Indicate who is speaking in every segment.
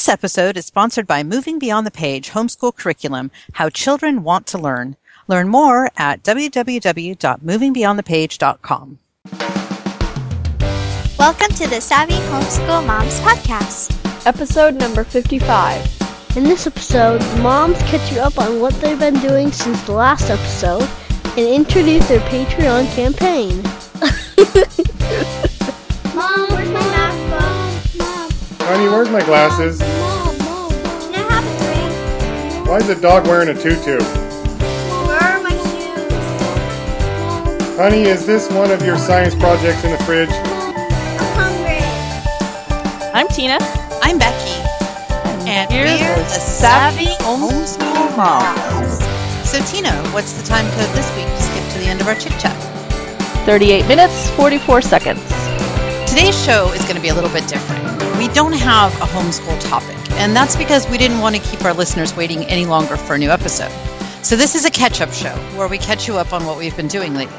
Speaker 1: This episode is sponsored by Moving Beyond the Page Homeschool Curriculum How Children Want to Learn. Learn more at www.movingbeyondthepage.com.
Speaker 2: Welcome to the Savvy Homeschool Moms Podcast.
Speaker 3: Episode number 55.
Speaker 4: In this episode, the moms catch you up on what they've been doing since the last episode and introduce their Patreon campaign.
Speaker 2: Mom,
Speaker 5: Honey, where's my glasses?
Speaker 2: Mom, Mom. Can I have a drink?
Speaker 5: Why is the dog wearing a tutu?
Speaker 2: Where are my shoes?
Speaker 5: Honey, is this one of your science projects in the fridge?
Speaker 2: I'm hungry.
Speaker 3: I'm Tina.
Speaker 1: I'm Becky. And
Speaker 3: Here's
Speaker 1: we're
Speaker 3: the
Speaker 1: the Savvy Homeschool Moms. So, Tina, what's the time code this week to skip to the end of our chit chat?
Speaker 3: 38 minutes, 44 seconds.
Speaker 1: Today's show is going to be a little bit different. We don't have a homeschool topic, and that's because we didn't want to keep our listeners waiting any longer for a new episode. So, this is a catch up show where we catch you up on what we've been doing lately.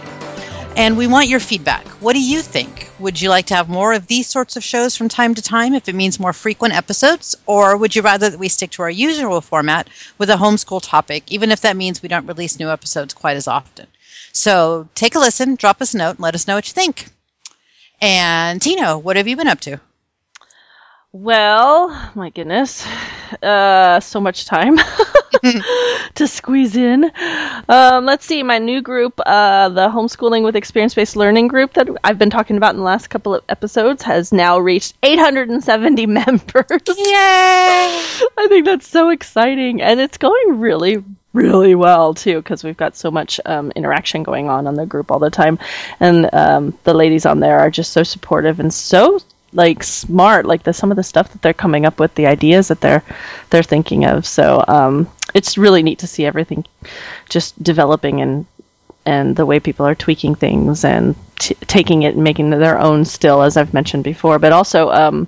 Speaker 1: And we want your feedback. What do you think? Would you like to have more of these sorts of shows from time to time if it means more frequent episodes? Or would you rather that we stick to our usual format with a homeschool topic, even if that means we don't release new episodes quite as often? So take a listen, drop us a note, and let us know what you think. And Tina, what have you been up to?
Speaker 3: Well, my goodness. Uh, so much time to squeeze in. Um, let's see, my new group, uh, the Homeschooling with Experience Based Learning group that I've been talking about in the last couple of episodes, has now reached 870 members.
Speaker 1: Yay!
Speaker 3: I think that's so exciting, and it's going really, really well too because we've got so much um, interaction going on on the group all the time, and um, the ladies on there are just so supportive and so like smart. Like the some of the stuff that they're coming up with, the ideas that they're they're thinking of. So um, it's really neat to see everything just developing and and the way people are tweaking things and t- taking it and making their own still, as I've mentioned before. But also, um,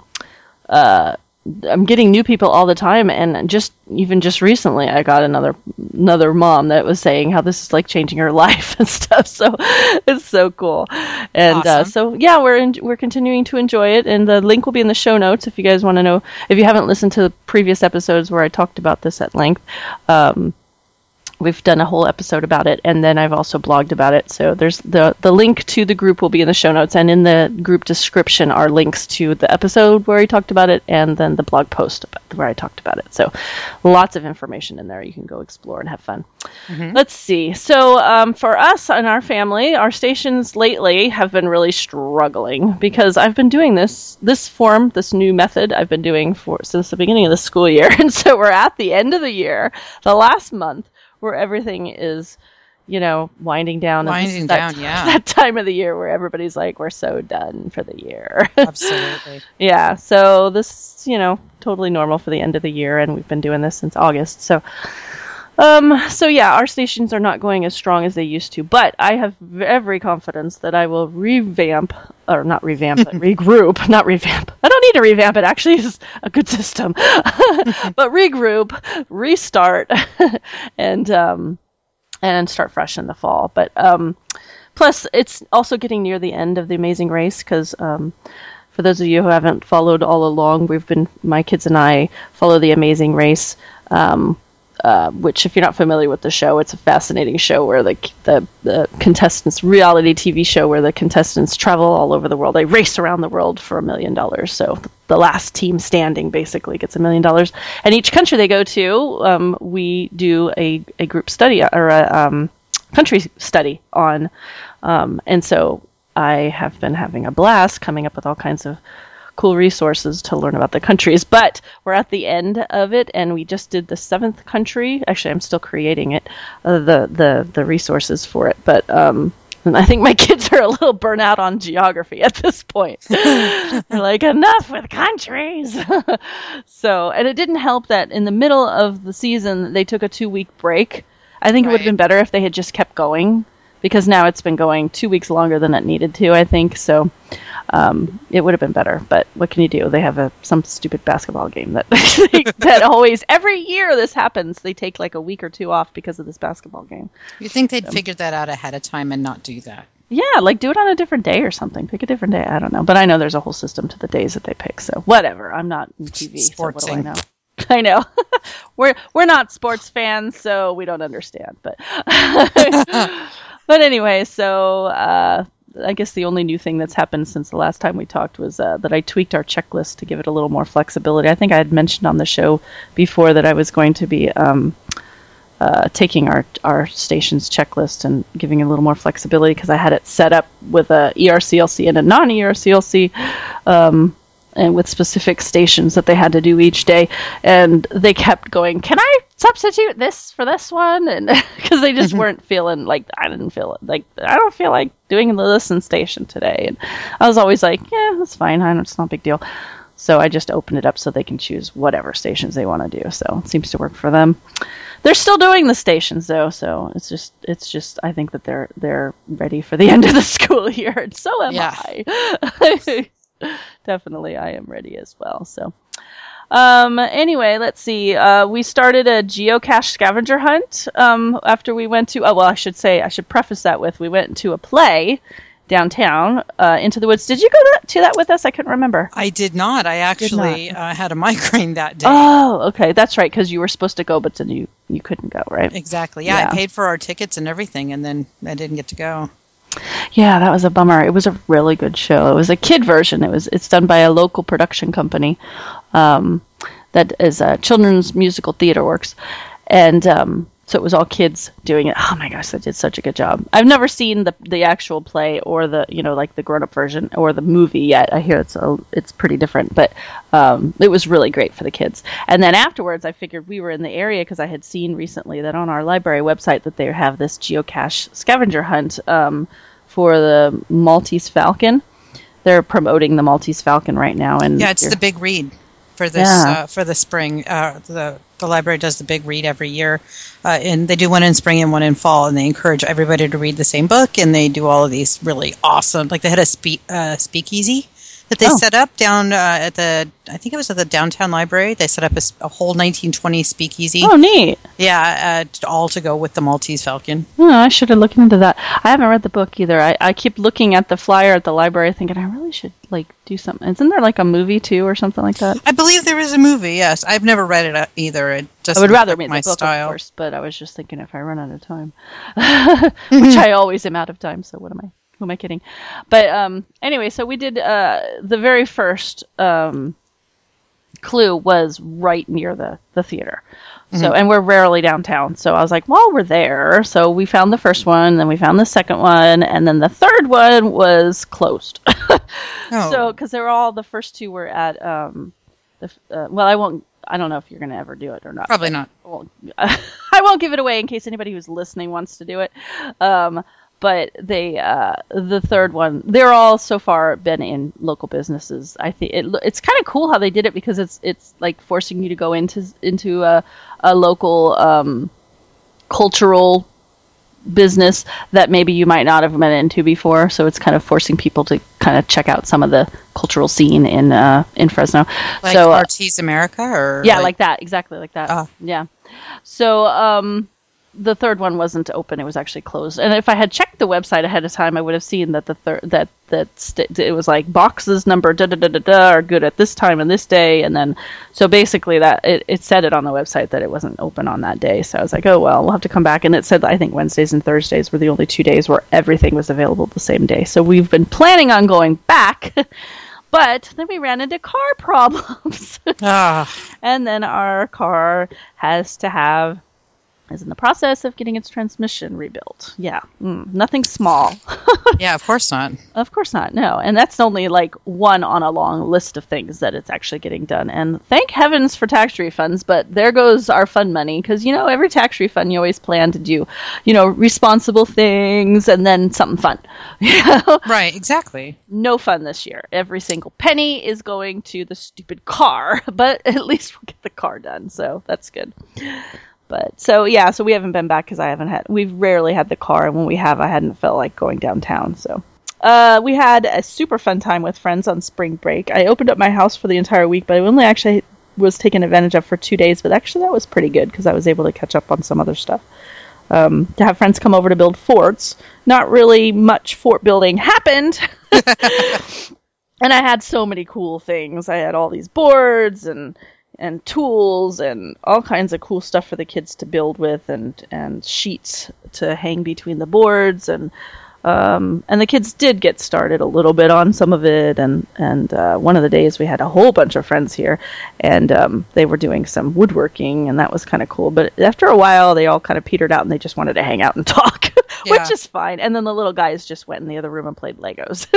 Speaker 3: uh, I'm getting new people all the time, and just even just recently, I got another another mom that was saying how this is like changing her life and stuff. So it's so cool, and uh, so yeah, we're in, we're continuing to enjoy it, and the link will be in the show notes if you guys want to know. If you haven't listened to the previous episodes where I talked about this at length, um, we've done a whole episode about it and then i've also blogged about it. So there's the the link to the group will be in the show notes and in the group description are links to the episode where i talked about it and then the blog post where i talked about it. So lots of information in there you can go explore and have fun. Let's see. So um, for us and our family our stations lately have been really struggling because i've been doing this this form this new method i've been doing for since the beginning of the school year. And so we're at the end of the year. The last month where everything is, you know, winding down.
Speaker 1: Winding
Speaker 3: that
Speaker 1: down, yeah.
Speaker 3: That time of the year where everybody's like, we're so done for the year.
Speaker 1: Absolutely.
Speaker 3: yeah. So this, you know, totally normal for the end of the year, and we've been doing this since August. So, um, so yeah, our stations are not going as strong as they used to, but I have every confidence that I will revamp, or not revamp, but regroup, not revamp. I don't need to revamp it. Actually, is a good system, but regroup, restart, and um, and start fresh in the fall. But um, plus, it's also getting near the end of the Amazing Race because. Um, for those of you who haven't followed all along, we've been my kids and I follow the Amazing Race, um, uh, which, if you're not familiar with the show, it's a fascinating show where the, the the contestants reality TV show where the contestants travel all over the world. They race around the world for a million dollars. So the last team standing basically gets a million dollars. And each country they go to, um, we do a, a group study or a um, country study on. Um, and so I have been having a blast coming up with all kinds of cool resources to learn about the countries. But we're at the end of it, and we just did the seventh country. Actually, I'm still creating it, uh, the the the resources for it. But um, and I think my kids are a little burnt out on geography at this point. They're like, enough with countries. so, and it didn't help that in the middle of the season they took a two week break. I think it would have been better if they had just kept going because now it's been going two weeks longer than it needed to. I think so. Um, it would have been better, but what can you do? They have a some stupid basketball game that that always every year this happens. They take like a week or two off because of this basketball game.
Speaker 1: You think they'd figured that out ahead of time and not do that?
Speaker 3: Yeah, like do it on a different day or something. Pick a different day. I don't know, but I know there's a whole system to the days that they pick. So whatever. I'm not in TV. So what do I know? I know. we're we're not sports fans, so we don't understand. But but anyway, so uh, I guess the only new thing that's happened since the last time we talked was uh, that I tweaked our checklist to give it a little more flexibility. I think I had mentioned on the show before that I was going to be um, uh, taking our our station's checklist and giving it a little more flexibility because I had it set up with a ERCLC and a non ERCLC. Um, and with specific stations that they had to do each day, and they kept going. Can I substitute this for this one? And because they just mm-hmm. weren't feeling like I didn't feel. Like I don't feel like doing the listen station today, and I was always like, yeah, that's fine. I it's not a big deal. So I just opened it up so they can choose whatever stations they want to do. So it seems to work for them. They're still doing the stations though, so it's just it's just I think that they're they're ready for the end of the school year, and so am
Speaker 1: Yeah.
Speaker 3: I. Definitely, I am ready as well. So. Um, anyway, let's see. Uh, we started a geocache scavenger hunt um, after we went to. Oh, well, I should say I should preface that with we went to a play downtown uh, into the woods. Did you go that, to that with us? I couldn't remember.
Speaker 1: I did not. I actually uh, had a migraine that day.
Speaker 3: Oh, okay, that's right. Because you were supposed to go, but then you you couldn't go, right?
Speaker 1: Exactly. Yeah,
Speaker 3: Yeah.
Speaker 1: I paid for our tickets and everything, and then I didn't get to go.
Speaker 3: Yeah, that was a bummer. It was a really good show. It was a kid version. It was it's done by a local production company um, that is a children's musical theater works, and um, so it was all kids doing it. Oh my gosh, they did such a good job. I've never seen the the actual play or the you know like the grown up version or the movie yet. I hear it's a, it's pretty different, but um, it was really great for the kids. And then afterwards, I figured we were in the area because I had seen recently that on our library website that they have this geocache scavenger hunt um, for the Maltese Falcon. They're promoting the Maltese Falcon right now, and
Speaker 1: Yeah, it's the big read for this
Speaker 3: Yeah.
Speaker 1: uh, for the spring. Uh, the the library does the big read every year, uh, and they do one in spring and one in fall, and they encourage everybody to read the same book, and they do all of these really awesome. Like they had a speak uh, speakeasy that they
Speaker 3: Oh.
Speaker 1: set up down uh, at the I think it was at the downtown library. They set up a whole 1920 speakeasy.
Speaker 3: oh neat.
Speaker 1: Yeah, uh, all to go with the Maltese Falcon.
Speaker 3: Oh, I should have looked into that. I haven't read the book either. I, I keep looking at the flyer at the library, thinking I really should like do something. Isn't there like a movie too or something like that?
Speaker 1: I believe there is a movie. Yes, I've never read it uh, either. It just
Speaker 3: I would rather read
Speaker 1: my
Speaker 3: the book,
Speaker 1: style.
Speaker 3: of course, but I was just thinking if I run out of time, which I always am out of time. So what am I? Who am I kidding? But um, anyway, so we did uh, the very first um, clue was right near the the theater. So and we're rarely downtown. So I was like, well, we're there. So we found the first one, then we found the second one, and then the third one was closed.
Speaker 1: Oh.
Speaker 3: So because they're all the first two were at um, the uh, well, I won't. I don't know if you're gonna ever do it or not.
Speaker 1: Probably not.
Speaker 3: I won't, I won't give it away in case anybody who's listening wants to do it. Um, but they, uh, the third one, they're all so far been in local businesses. I think it, it's kind of cool how they did it because it's it's like forcing you to go into into a, a local um, cultural business that maybe you might not have been into before. So it's kind of forcing people to kind of check out some of the cultural scene in uh, in Fresno.
Speaker 1: Like
Speaker 3: so uh,
Speaker 1: Arte Americas, or
Speaker 3: yeah, like, that, exactly like that.
Speaker 1: Ah.
Speaker 3: Yeah. So um, the third one wasn't open; it was actually closed. And if I had checked the website ahead of time, I would have seen that the third that that st- it was like boxes number da da da da da are good at this time and this day, and then so basically that it, it said it on the website that it wasn't open on that day. So I was like, oh well, we'll have to come back. And it said that I think Wednesdays and Thursdays were the only two days where everything was available the same day. So we've been planning on going back. But then we ran into car problems.
Speaker 1: ah,
Speaker 3: and then our car has to have is in the process of getting its transmission rebuilt. Yeah, mm, nothing small.
Speaker 1: yeah, of course not.
Speaker 3: of course not. No, and that's only like one on a long list of things that it's actually getting done. And thank heavens for tax refunds. But there goes our fun money because you know every tax refund you always plan to do, you know, responsible things and then something fun. You know?
Speaker 1: Right, exactly.
Speaker 3: no fun this year. Every single penny is going to the stupid car, but at least we'll get the car done, so that's good. But so yeah, so we haven't been back because I haven't had. We've rarely had the car, and when we have, I hadn't felt like going downtown. So uh, we had a super fun time with friends on spring break. I opened up my house for the entire week, but I only actually was taken advantage of for two days. But actually, that was pretty good because I was able to catch up on some other stuff. um, to have friends come over to build forts. Not really much fort building happened. and I had so many cool things. I had all these boards and and tools and all kinds of cool stuff for the kids to build with and and sheets to hang between the boards and um, and the kids did get started a little bit on some of it, and and uh, one of the days we had a whole bunch of friends here, and um, they were doing some woodworking, and that was kind of cool. But after a while, they all kind of petered out, and they just wanted to hang out and talk,
Speaker 1: Yeah.
Speaker 3: which is fine. And then the little guys just went in the other room and played Legos,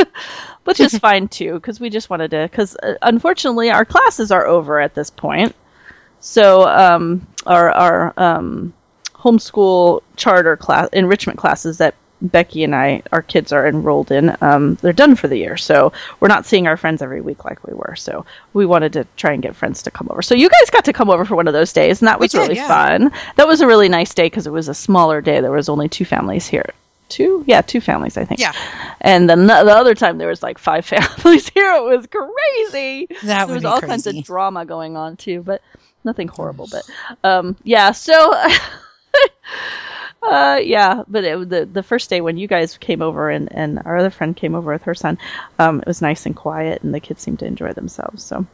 Speaker 3: which is fine too, because we just wanted to. Because uh, unfortunately, our classes are over at this point, so um, our our um, homeschool charter class enrichment classes that Becky and I, our kids are enrolled in, um, they're done for the year. So we're not seeing our friends every week like we were. So we wanted to try and get friends to come over. So you guys got to come over for one of those days, and that was
Speaker 1: did,
Speaker 3: really
Speaker 1: yeah.
Speaker 3: fun. That was a really nice day because it was a smaller day. There was only two families here. Two? Yeah, two families, I think.
Speaker 1: Yeah.
Speaker 3: And then the, the other time there was like five families here. It was crazy
Speaker 1: That
Speaker 3: there
Speaker 1: would
Speaker 3: was all
Speaker 1: crazy.
Speaker 3: kinds of drama going on too, but nothing horrible. But um, yeah, so uh, yeah, but it, the the first day when you guys came over and and our other friend came over with her son, um, it was nice and quiet, and the kids seemed to enjoy themselves. So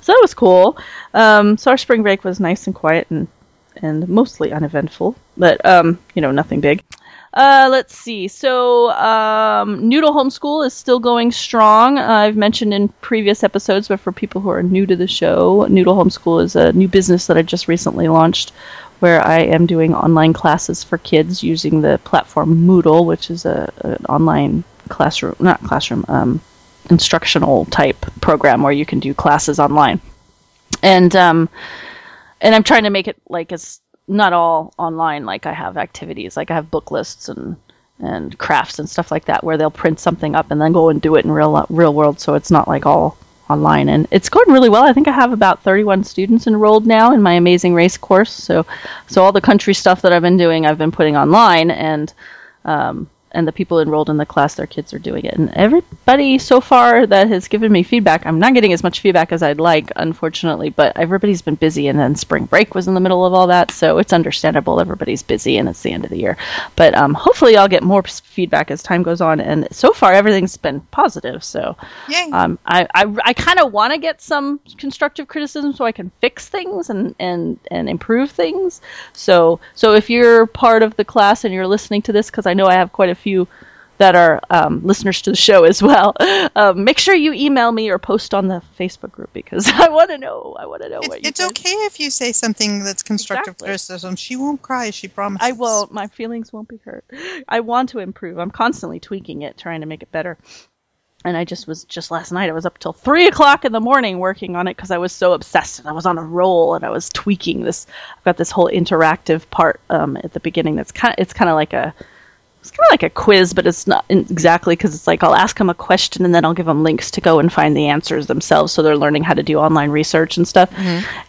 Speaker 3: so that was cool. Um, so our spring break was nice and quiet and and mostly uneventful, but um, you know, nothing big. Uh, let's see. So, um, Noodle Homeschool is still going strong. Uh, I've mentioned in previous episodes, but for people who are new to the show, Noodle Homeschool is a new business that I just recently launched where I am doing online classes for kids using the platform Moodle, which is a, an online classroom, not classroom, um, instructional type program where you can do classes online. And, um, and I'm trying to make it like as not all online. Like I have activities, like I have book lists and and crafts and stuff like that, where they'll print something up and then go and do it in real real world. So it's not like all online, and it's going really well. I think I have about 31 students enrolled now in my Amazing Race course. So so all the country stuff that I've been doing, I've been putting online, and um, and the people enrolled in the class, their kids are doing it. And everybody so far that has given me feedback, I'm not getting as much feedback as I'd like, unfortunately, but everybody's been busy, and then spring break was in the middle of all that, so it's understandable. Everybody's busy, and it's the end of the year. But um, hopefully, I'll get more feedback as time goes on. And so far, everything's been positive. So um, I, I, I kind of want to get some constructive criticism so I can fix things and, and, and improve things. So so if you're part of the class and you're listening to this, because I know I have quite a few that are um, listeners to the show as well, um, make sure you email me or post on the Facebook group because I want to know. I want to know what you
Speaker 1: it's
Speaker 3: guys-
Speaker 1: okay if you say something that's constructive
Speaker 3: Exactly.
Speaker 1: criticism. She won't cry. She promises.
Speaker 3: I won't. My feelings won't be hurt. I want to improve. I'm constantly tweaking it, trying to make it better. And I just was just last night. I was up till three o'clock in the morning working on it because I was so obsessed and I was on a roll and I was tweaking this. I've got this whole interactive part um, at the beginning. That's kind. Of, it's kind of like a. It's kind of like a quiz, but it's not exactly because it's like I'll ask them a question and then I'll give them links to go and find the answers themselves, so they're learning how to do online research and stuff.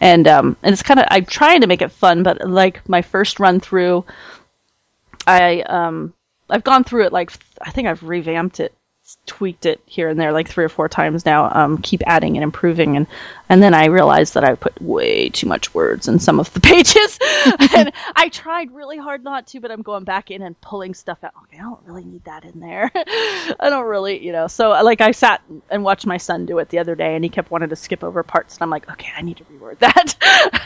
Speaker 3: And um, and it's kind of I'm trying to make it fun, but like my first run through, I um I've gone through it like I think I've revamped it, tweaked it here and there like three or four times now. Um, keep adding and improving, and and then I realized that I put way too much words in some of the pages, and I tried really hard not to, but I'm going back in and pulling stuff out. Okay, I don't really need that in there. I don't really, you know. So like I sat and watched my son do it the other day, and he kept wanting to skip over parts, and I'm like, okay, I need to reword that.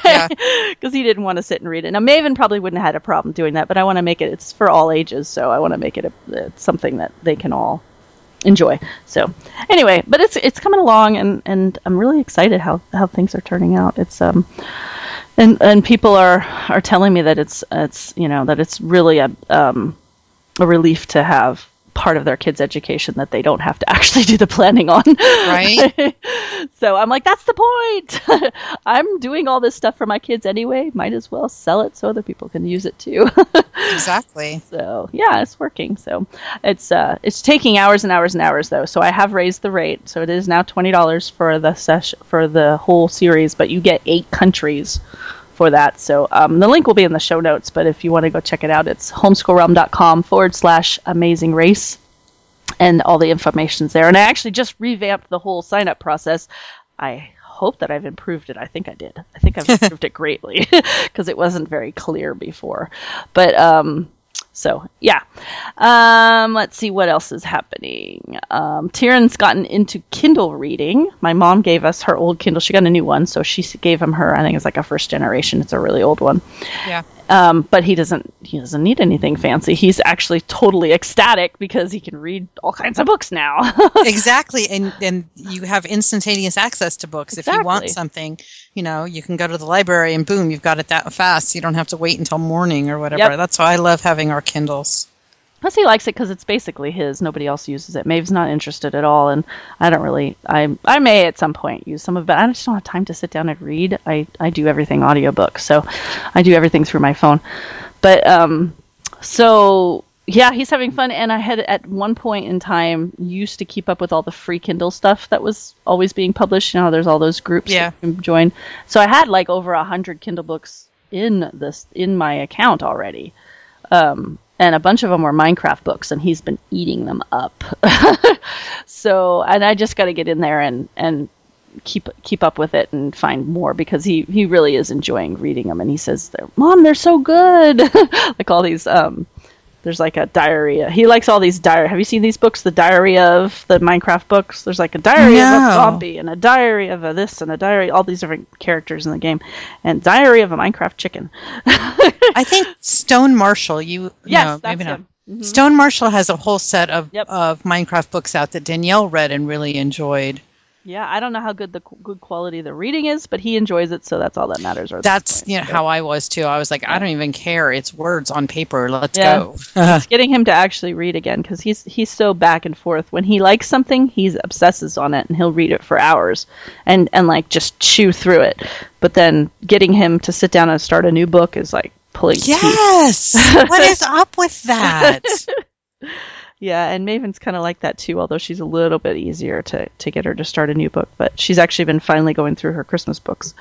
Speaker 1: Yeah.
Speaker 3: because he didn't want to sit and read it. Now Maeve probably wouldn't have had a problem doing that, but I want to make it. It's for all ages, so I want to make it a, it's something that they can all enjoy. So anyway, but it's it's coming along, and and I'm really excited how how things are turning out. It's um. And, and people are, are telling me that it's it's you know that it's really a um, a relief to have part of their kids' education that they don't have to actually do the planning on.
Speaker 1: Right.
Speaker 3: so I'm like, that's the point. I'm doing all this stuff for my kids anyway. Might as well sell it so other people can use it too.
Speaker 1: Exactly.
Speaker 3: so yeah, it's working. So it's uh, it's taking hours and hours and hours though. So I have raised the rate. So it is now twenty dollars for the session for the whole series, but you get eight countries for that. So um, the link will be in the show notes. But if you want to go check it out, it's homeschoolrealm.com forward slash amazing race and all the information's there. And I actually just revamped the whole sign up process. I hope that I've improved it. I think I did. I think I've improved it greatly because it wasn't very clear before. But um, so yeah. Um, let's see what else is happening. Um, Tieran's gotten into Kindle reading. My mom gave us her old Kindle. She got a new one, so she gave him her. I think it's like a first generation. It's a really old one.
Speaker 1: Yeah.
Speaker 3: Um, but he doesn't he doesn't need anything fancy. He's actually totally ecstatic because he can read all kinds of books now.
Speaker 1: exactly and and you have instantaneous access to books if you want something you know you can go to the library and boom you've got it that fast you don't have to wait until morning or whatever
Speaker 3: Yep.
Speaker 1: that's why i love having our kindles
Speaker 3: Plus, he likes it because it's basically his. Nobody else uses it. Maeve's not interested at all, and I don't really. I I may at some point use some of it. but I just don't have time to sit down and read. I I do everything audiobook, so I do everything through my phone. But um, so yeah, he's having fun, and I had at one point in time used to keep up with all the free Kindle stuff that was always being published. You know, there's all those groups
Speaker 1: Yeah.
Speaker 3: you can join. So I had like over a hundred Kindle books in this in my account already um, and a bunch of them were Minecraft books, and he's been eating them up. so, and I just got to get in there and and keep keep up with it and find more because he he really is enjoying reading them, and he says, "Mom, they're so good!" like all these. Um, there's like a diarrhea. He likes all these diary. Have you seen these books? The diary of the Minecraft books. There's like a diary of a zombie and a diary of a this and a diary. All these different characters in the game, and diary of a Minecraft chicken.
Speaker 1: i think stone marshall you
Speaker 3: Yes,
Speaker 1: no,
Speaker 3: that's
Speaker 1: maybe not
Speaker 3: him. Mhm.
Speaker 1: stone marshall has a whole set of
Speaker 3: Yep.
Speaker 1: of minecraft books out that danielle read and really enjoyed
Speaker 3: Yeah, I don't know how good the good quality the reading is, but he enjoys it, so that's all that matters. Or
Speaker 1: that's you know how i was too i was like i don't even care it's words on paper let's
Speaker 3: Yeah.
Speaker 1: go
Speaker 3: it's getting him to actually read again because he's he's so back and forth. When he likes something, he obsesses on it and he'll read it for hours and and like just chew through it. But then getting him to sit down and start a new book is like pulling teeth.
Speaker 1: yes what is up with that
Speaker 3: Yeah, and Maeve's kind of like that too, although she's a little bit easier to, to get her to start a new book. But she's actually been finally going through her Christmas books.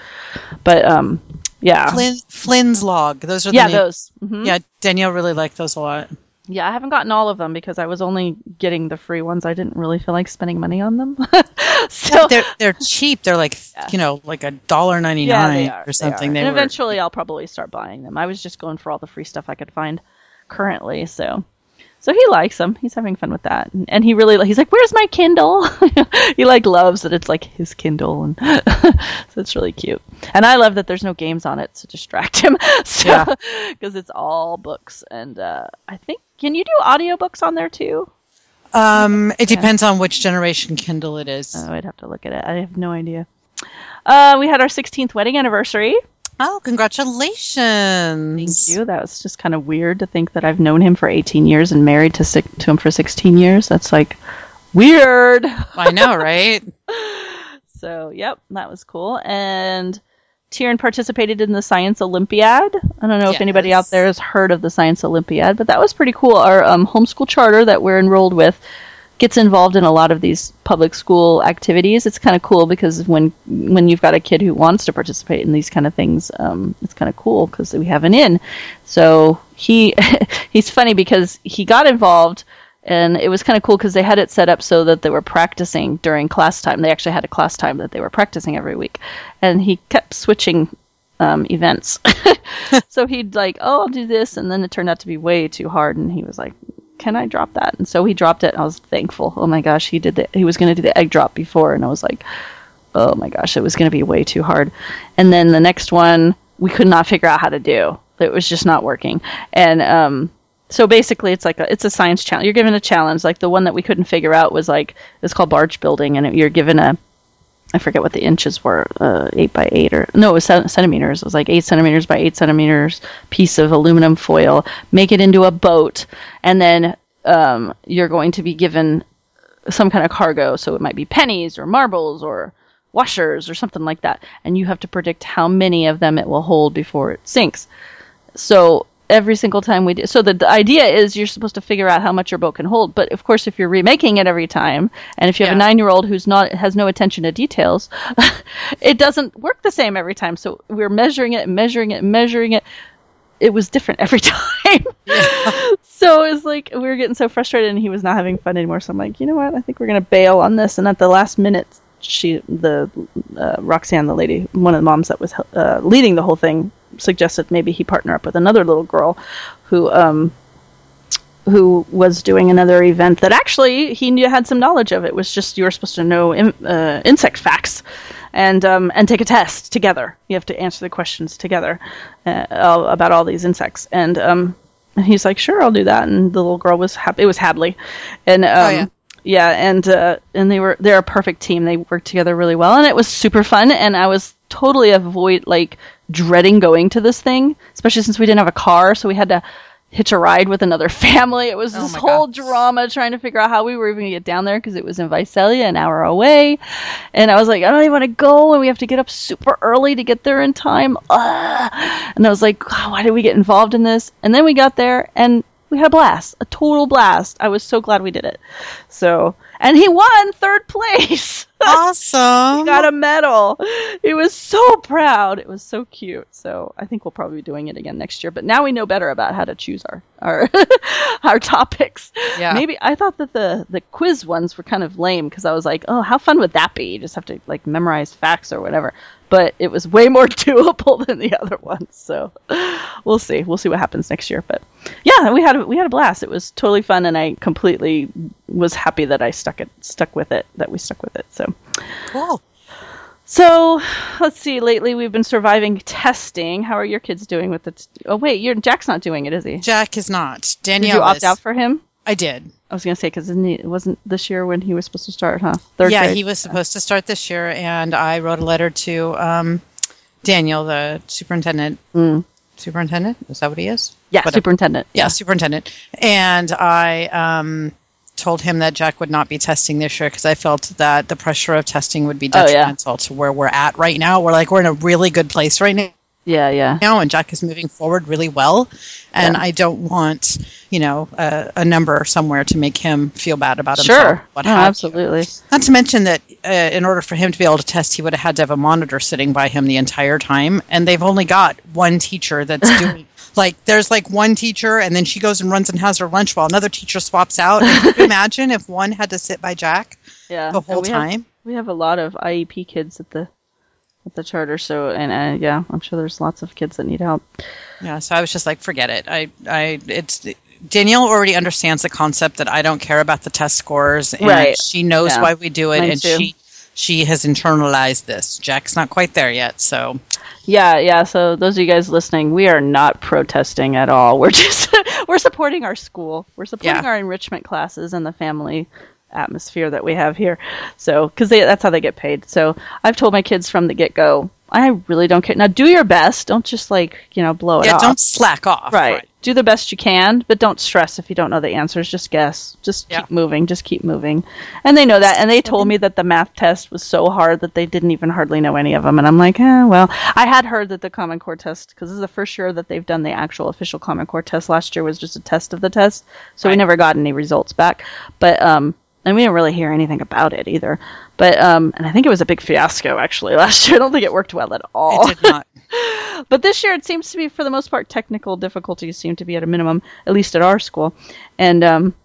Speaker 3: But um, yeah,
Speaker 1: Flynn, flynn's log those are the
Speaker 3: yeah, those. mhm.
Speaker 1: Yeah, Danielle really liked those a lot.
Speaker 3: Yeah, I haven't gotten all of them because I was only getting the free ones. I didn't really feel like spending money on them. so
Speaker 1: they're they're cheap. They're like
Speaker 3: Yeah.
Speaker 1: you know like a dollar ninety nine
Speaker 3: yeah,
Speaker 1: nine
Speaker 3: they are,
Speaker 1: or something.
Speaker 3: They
Speaker 1: They
Speaker 3: and
Speaker 1: were-
Speaker 3: eventually, I'll probably start buying them. I was just going for all the free stuff I could find currently. So, so he likes them. He's having fun with that, and, and he really he's like, "Where's my Kindle?" he like loves that it's like his Kindle, and so it's really cute. And I love that there's no games on it to distract him. so,
Speaker 1: Yeah.
Speaker 3: because it's all books, and uh, I think can you do audiobooks on there too?
Speaker 1: um, it depends on which generation Kindle it is.
Speaker 3: Oh, I'd have to look at it. I have no idea. Uh, we had our 16th wedding anniversary.
Speaker 1: Oh, congratulations!
Speaker 3: Thank you. That was just kind of weird to think that I've known him for 18 years and married to to him for 16 years. That's like weird.
Speaker 1: I know, right?
Speaker 3: So, yep, that was cool. And Tieran participated in the Science Olympiad. I don't know if anybody out there has heard of the Science Olympiad, but that was pretty cool. Our um, homeschool charter that we're enrolled with gets involved in a lot of these public school activities. It's kind of cool because when when you've got a kid who wants to participate in these kind of things, um, it's kind of cool because we have an in. So he he's funny because he got involved and it was kind of cool because they had it set up so that they were practicing during class time. They actually had a class time that they were practicing every week, and he kept switching um, events. so he'd like, oh, I'll do this, and then it turned out to be way too hard, and he was like, can I drop that? And so he dropped it. And I was thankful. Oh my gosh, he did the he was going to do the egg drop before, and I was like, oh my gosh, it was going to be way too hard. And then the next one we could not figure out how to do. It was just not working, and um, so basically it's like a, it's a science challenge. You're given a challenge. Like the one that we couldn't figure out was like it's called barge building, and it, you're given a I forget what the inches were, uh, eight by eight or no, it was centimeters. It was like eight centimeters by eight centimeters piece of aluminum foil. Make it into a boat, and then um, you're going to be given some kind of cargo. So it might be pennies or marbles or washers or something like that, and you have to predict how many of them it will hold before it sinks. So every single time we do, so the, the idea is you're supposed to figure out how much your boat can hold. But of course, if you're remaking it every time, and if you have a nine year old who's not has no attention to details, it doesn't work the same every time. So we're measuring it, measuring it, measuring it. It was different every time. so it was like we were getting so frustrated, and he was not having fun anymore. So I'm like, you know what? I think we're gonna bail on this. And at the last minute, she the uh, Roxanne, the lady, one of the moms that was uh, leading the whole thing, suggested maybe he partner up with another little girl who um who was doing another event that actually he knew had some knowledge of. It was just you were supposed to know in, uh, insect facts and um, and take a test together. You have to answer the questions together uh, about all these insects. And um, and he's like, sure, I'll do that. And the little girl was happy. It was Hadley, and um,
Speaker 1: Oh, yeah.
Speaker 3: yeah, and uh, and they were they're a perfect team. They worked together really well, and it was super fun. And I was totally avoid like dreading going to this thing, especially since we didn't have a car, so we had to hitch a ride with another family. It was
Speaker 1: Oh
Speaker 3: this whole
Speaker 1: God.
Speaker 3: drama trying to figure out how we were even gonna get down there because it was in Visalia, an hour away. And I was like, I don't even want to go, and we have to get up super early to get there in time. Ugh. And I was like, "God, why did we get involved in this? And then we got there, and we had a blast, a total blast. I was so glad we did it. So, and he won third place.
Speaker 1: Awesome.
Speaker 3: he got a medal. He was so proud. It was so cute. So I think we'll probably be doing it again next year. But now we know better about how to choose our our our topics.
Speaker 1: Yeah.
Speaker 3: Maybe I thought that the the quiz ones were kind of lame because I was like, oh, how fun would that be? You just have to like memorize facts or whatever. But it was way more doable than the other ones. So we'll see. We'll see what happens next year. But yeah, we had a, we had a blast. It was totally fun, and I completely was happy that I stuck it stuck with it. That we stuck with it. So.
Speaker 1: Cool.
Speaker 3: So let's see. Lately, we've been surviving testing. How are your kids doing with it? Oh wait, your Jack's not doing it, is he?
Speaker 1: Jack is not.
Speaker 3: Did you opt
Speaker 1: is.
Speaker 3: out for him?
Speaker 1: I did.
Speaker 3: I was gonna say because it wasn't this year when he was supposed to start, huh? Third
Speaker 1: yeah,
Speaker 3: grade.
Speaker 1: he was supposed to start this year, and I wrote a letter to um, Daniel, the superintendent.
Speaker 3: Mm.
Speaker 1: Superintendent? Is that what he is?
Speaker 3: Yeah,
Speaker 1: Whatever.
Speaker 3: superintendent.
Speaker 1: yeah, superintendent. And I um, told him that Jack would not be testing this year because I felt that the pressure of testing would be
Speaker 3: Oh, yeah.
Speaker 1: detrimental to where we're at right now. We're like we're in a really good place right now.
Speaker 3: Yeah, yeah.
Speaker 1: now, and Jack is moving forward really well. And
Speaker 3: Yeah.
Speaker 1: I don't want, you know, a, a number somewhere to make him feel bad about himself.
Speaker 3: Sure.
Speaker 1: What
Speaker 3: No,
Speaker 1: have you.
Speaker 3: absolutely.
Speaker 1: Not to mention that uh, in order for him to be able to test, he would have had to have a monitor sitting by him the entire time. And they've only got one teacher that's doing. Like there's like one teacher, and then she goes and runs and has her lunch while another teacher swaps out. Imagine if one had to sit by Jack
Speaker 3: Yeah.
Speaker 1: the whole
Speaker 3: we have-
Speaker 1: time?
Speaker 3: we have a lot of IEP kids at the at the charter, so and uh, yeah, I'm sure there's lots of kids that need help.
Speaker 1: Yeah, so I was just like, forget it. I, I, it's Danielle already understands the concept that I don't care about the test scores, and
Speaker 3: Right.
Speaker 1: she knows
Speaker 3: Yeah.
Speaker 1: why we do it,
Speaker 3: Mine
Speaker 1: and
Speaker 3: too.
Speaker 1: she, she has internalized this. Jack's not quite there yet, so
Speaker 3: Yeah, yeah. So those of you guys listening, we are not protesting at all. We're just we're supporting our school. We're supporting
Speaker 1: Yeah.
Speaker 3: our enrichment classes and the family atmosphere that we have here. So because that's how they get paid. So I've told my kids from the get go, I really don't care. Now do your best. Don't just like you know blow it
Speaker 1: yeah,
Speaker 3: off.
Speaker 1: don't slack off.
Speaker 3: Right. Do the best you can, but don't stress if you don't know the answers. Just guess. Just
Speaker 1: Yeah.
Speaker 3: keep moving. Just keep moving. And they know that. And they told me that the math test was so hard that they didn't even hardly know any of them. And I'm like, eh, well, I had heard that the Common Core test, because this is the first year that they've done the actual official Common Core test. Last year was just a test of the test, so we never got any results back. But um, and we didn't really hear anything about it either. But um, and I think it was a big fiasco actually last year. I don't think it worked well at all.
Speaker 1: It did not.
Speaker 3: But this year, it seems to be, for the most part, technical difficulties seem to be at a minimum, at least at our school. And um,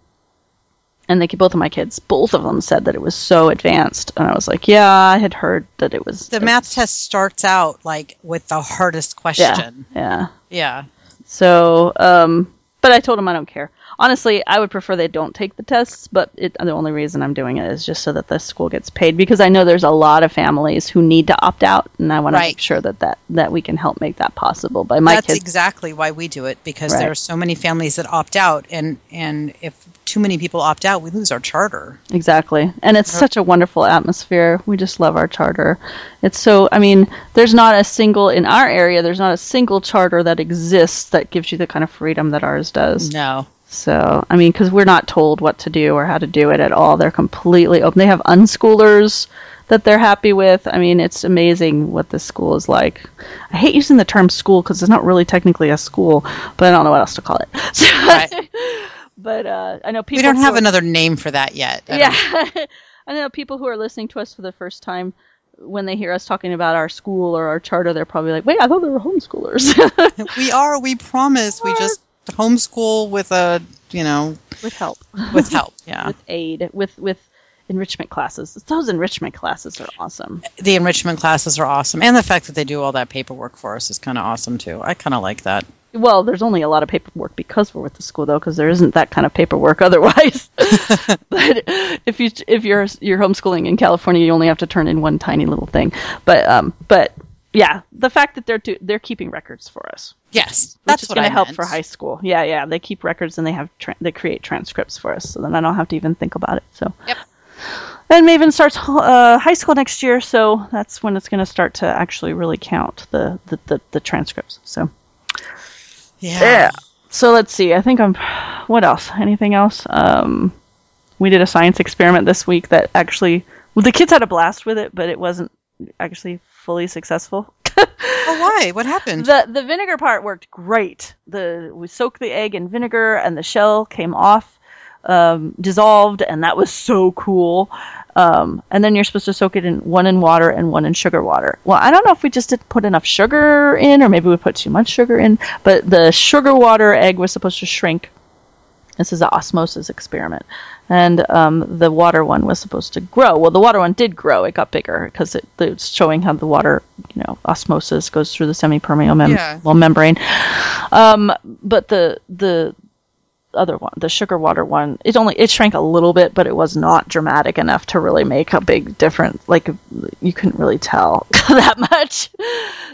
Speaker 3: and they both of my kids, both of them said that it was so advanced, and I was like, yeah, I had heard that it was
Speaker 1: The math test starts out like with the hardest
Speaker 3: Yeah,
Speaker 1: question.
Speaker 3: yeah.
Speaker 1: Yeah.
Speaker 3: So, um, but I told them I don't care. Honestly, I would prefer they don't take the tests, but it, the only reason I'm doing it is just so that the school gets paid because I know there's a lot of families who need to opt out, and I want to make sure that, that that we can help make that possible. By my
Speaker 1: That's
Speaker 3: kids,
Speaker 1: exactly why we do it because
Speaker 3: Right.
Speaker 1: there are so many families that opt out, and and if too many people opt out, we lose our charter.
Speaker 3: Exactly. And it's such a wonderful atmosphere. We just love our charter. It's so, I mean, there's not a single, in our area, there's not a single charter that exists that gives you the kind of freedom that ours does.
Speaker 1: No.
Speaker 3: So, I mean, because we're not told what to do or how to do it at all. They're completely open. They have unschoolers that they're happy with. I mean, it's amazing what this school is like. I hate using the term school because it's not really technically a school, but I don't know what else to call it.
Speaker 1: Right.
Speaker 3: but uh, I know people.
Speaker 1: We don't have
Speaker 3: are-
Speaker 1: another name for that yet. I
Speaker 3: yeah. I know people who are listening to us for the first time, when they hear us talking about our school or our charter, they're probably like, wait, I thought they were homeschoolers.
Speaker 1: we are. We promise. We just homeschool with a, you know,
Speaker 3: with help.
Speaker 1: with help. Yeah.
Speaker 3: with aid. With, with, enrichment classes. Those enrichment classes are awesome.
Speaker 1: The enrichment classes are awesome, and the fact that they do all that paperwork for us is kind of awesome too. I kind of like that.
Speaker 3: Well, there's only a lot of paperwork because we're with the school, though, because there isn't that kind of paperwork otherwise. but if you if you're you're homeschooling in California, you only have to turn in one tiny little thing. But um, but yeah, the fact that they're do, they're keeping records for us,
Speaker 1: Yes,
Speaker 3: which
Speaker 1: that's
Speaker 3: is going to help
Speaker 1: meant.
Speaker 3: for high school. Yeah, yeah, they keep records and they have tra- they create transcripts for us, so then I don't have to even think about it. So
Speaker 1: Yep.
Speaker 3: And Maeve starts uh, high school next year, so that's when it's going to start to actually really count the the, the, the transcripts. So.
Speaker 1: Yeah.
Speaker 3: Yeah. So let's see. I think I'm. What else? Anything else? Um, we did a science experiment this week that actually. Well, the kids had a blast with it, but it wasn't actually fully successful.
Speaker 1: Oh, why? What happened?
Speaker 3: the the vinegar part worked great. The we soaked the egg in vinegar, and the shell came off, um, dissolved, and that was so cool. Um, and then you're supposed to soak it in one in water and one in sugar water. Well, I don't know if we just didn't put enough sugar in, or maybe we put too much sugar in. But the sugar water egg was supposed to shrink. This is an osmosis experiment, and um, the water one was supposed to grow. Well, the water one did grow; it got bigger because it, it's showing how the water, you know, osmosis goes through the semipermeable mem-
Speaker 1: Yeah.
Speaker 3: membrane. Um, but the the other one, the sugar water one, it only it shrank a little bit, but it was not dramatic enough to really make a big difference. Like you couldn't really tell that much.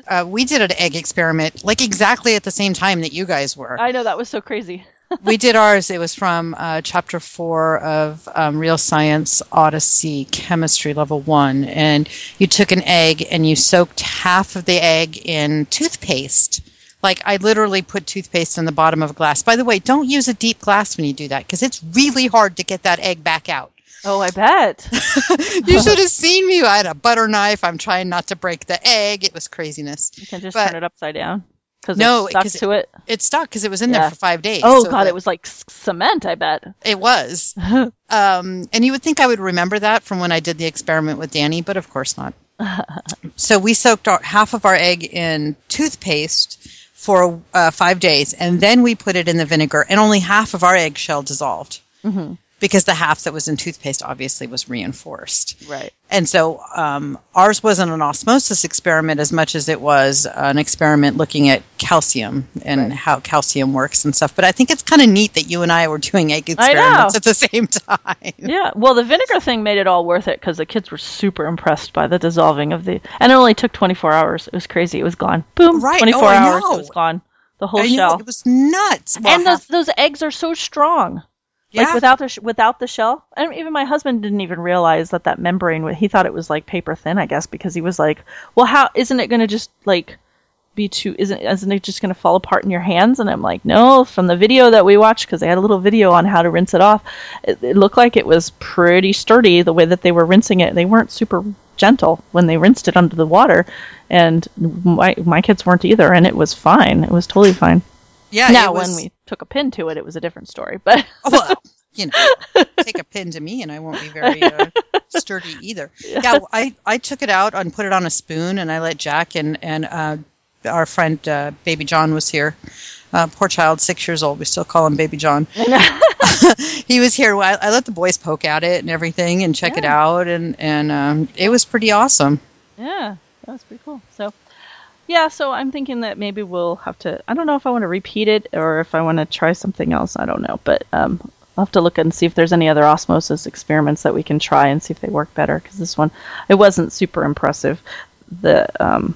Speaker 1: uh, we did an egg experiment like exactly at the same time that you guys were.
Speaker 3: I know that was so crazy.
Speaker 1: We did ours. It was from uh, chapter four of um, Real Science Odyssey Chemistry Level One, and you took an egg and you soaked half of the egg in toothpaste. Like I literally put toothpaste in the bottom of a glass. By the way, don't use a deep glass when you do that because it's really hard to get that egg back out.
Speaker 3: Oh, I bet.
Speaker 1: you should have seen me. I had a butter knife. I'm trying not to break the egg. It was craziness.
Speaker 3: You can just
Speaker 1: But-
Speaker 3: turn it upside down because
Speaker 1: No,
Speaker 3: it stuck
Speaker 1: 'cause
Speaker 3: to it.
Speaker 1: It stuck because it was in there for five days.
Speaker 3: Oh
Speaker 1: so
Speaker 3: god, it was like cement. I bet.
Speaker 1: It was. um, and you would think I would remember that from when I did the experiment with Danny, but of course not. so we soaked our, half of our egg in toothpaste for uh, five days, and then we put it in the vinegar, and only half of our eggshell dissolved
Speaker 3: Mhm.
Speaker 1: Because the half that was in toothpaste obviously was reinforced.
Speaker 3: Right.
Speaker 1: And so um, ours wasn't an osmosis experiment as much as it was an experiment looking at calcium and
Speaker 3: Right.
Speaker 1: how calcium works and stuff. But I think it's kind of neat that you and I were doing egg experiments at the same time.
Speaker 3: Yeah. Well, the vinegar thing made it all worth it because the kids were super impressed by the dissolving of the, and it only took 24 hours. It was crazy. It was gone. Boom.
Speaker 1: Right.
Speaker 3: 24
Speaker 1: Oh,
Speaker 3: hours.
Speaker 1: know.
Speaker 3: It was gone. The whole
Speaker 1: I know,
Speaker 3: shell.
Speaker 1: it was nuts. Well,
Speaker 3: and those those eggs are so strong.
Speaker 1: Yeah,
Speaker 3: Like without the sh- without the shell, and even my husband didn't even realize that that membrane. He thought it was like paper thin, I guess, because he was like, "Well, how isn't it going to just like be too? Isn't isn't it just going to fall apart in your hands?" And I'm like, "No." From the video that we watched, because they had a little video on how to rinse it off, it, it looked like it was pretty sturdy. The way that they were rinsing it, they weren't super gentle when they rinsed it under the water, and my my kids weren't either, and it was fine. It was totally fine.
Speaker 1: Yeah.
Speaker 3: now,
Speaker 1: was,
Speaker 3: when we took a pin to it, it was a different story, but.
Speaker 1: Well, you know, take a pin to me, and I won't be very uh, sturdy either. Yeah, I, I took it out and put it on a spoon, and I let Jack and and uh, our friend uh, Baby John was here. Uh, poor child, six years old. We still call him Baby John. he was here. I, I let the boys poke at it and everything, and check it out, and and um, it was pretty awesome.
Speaker 3: Yeah, that was pretty cool. So, yeah, so I'm thinking that maybe we'll have to. I don't know if I want to repeat it or if I want to try something else. I don't know, but um, I'll have to look and see if there's any other osmosis experiments that we can try and see if they work better. Because this one, it wasn't super impressive. The um,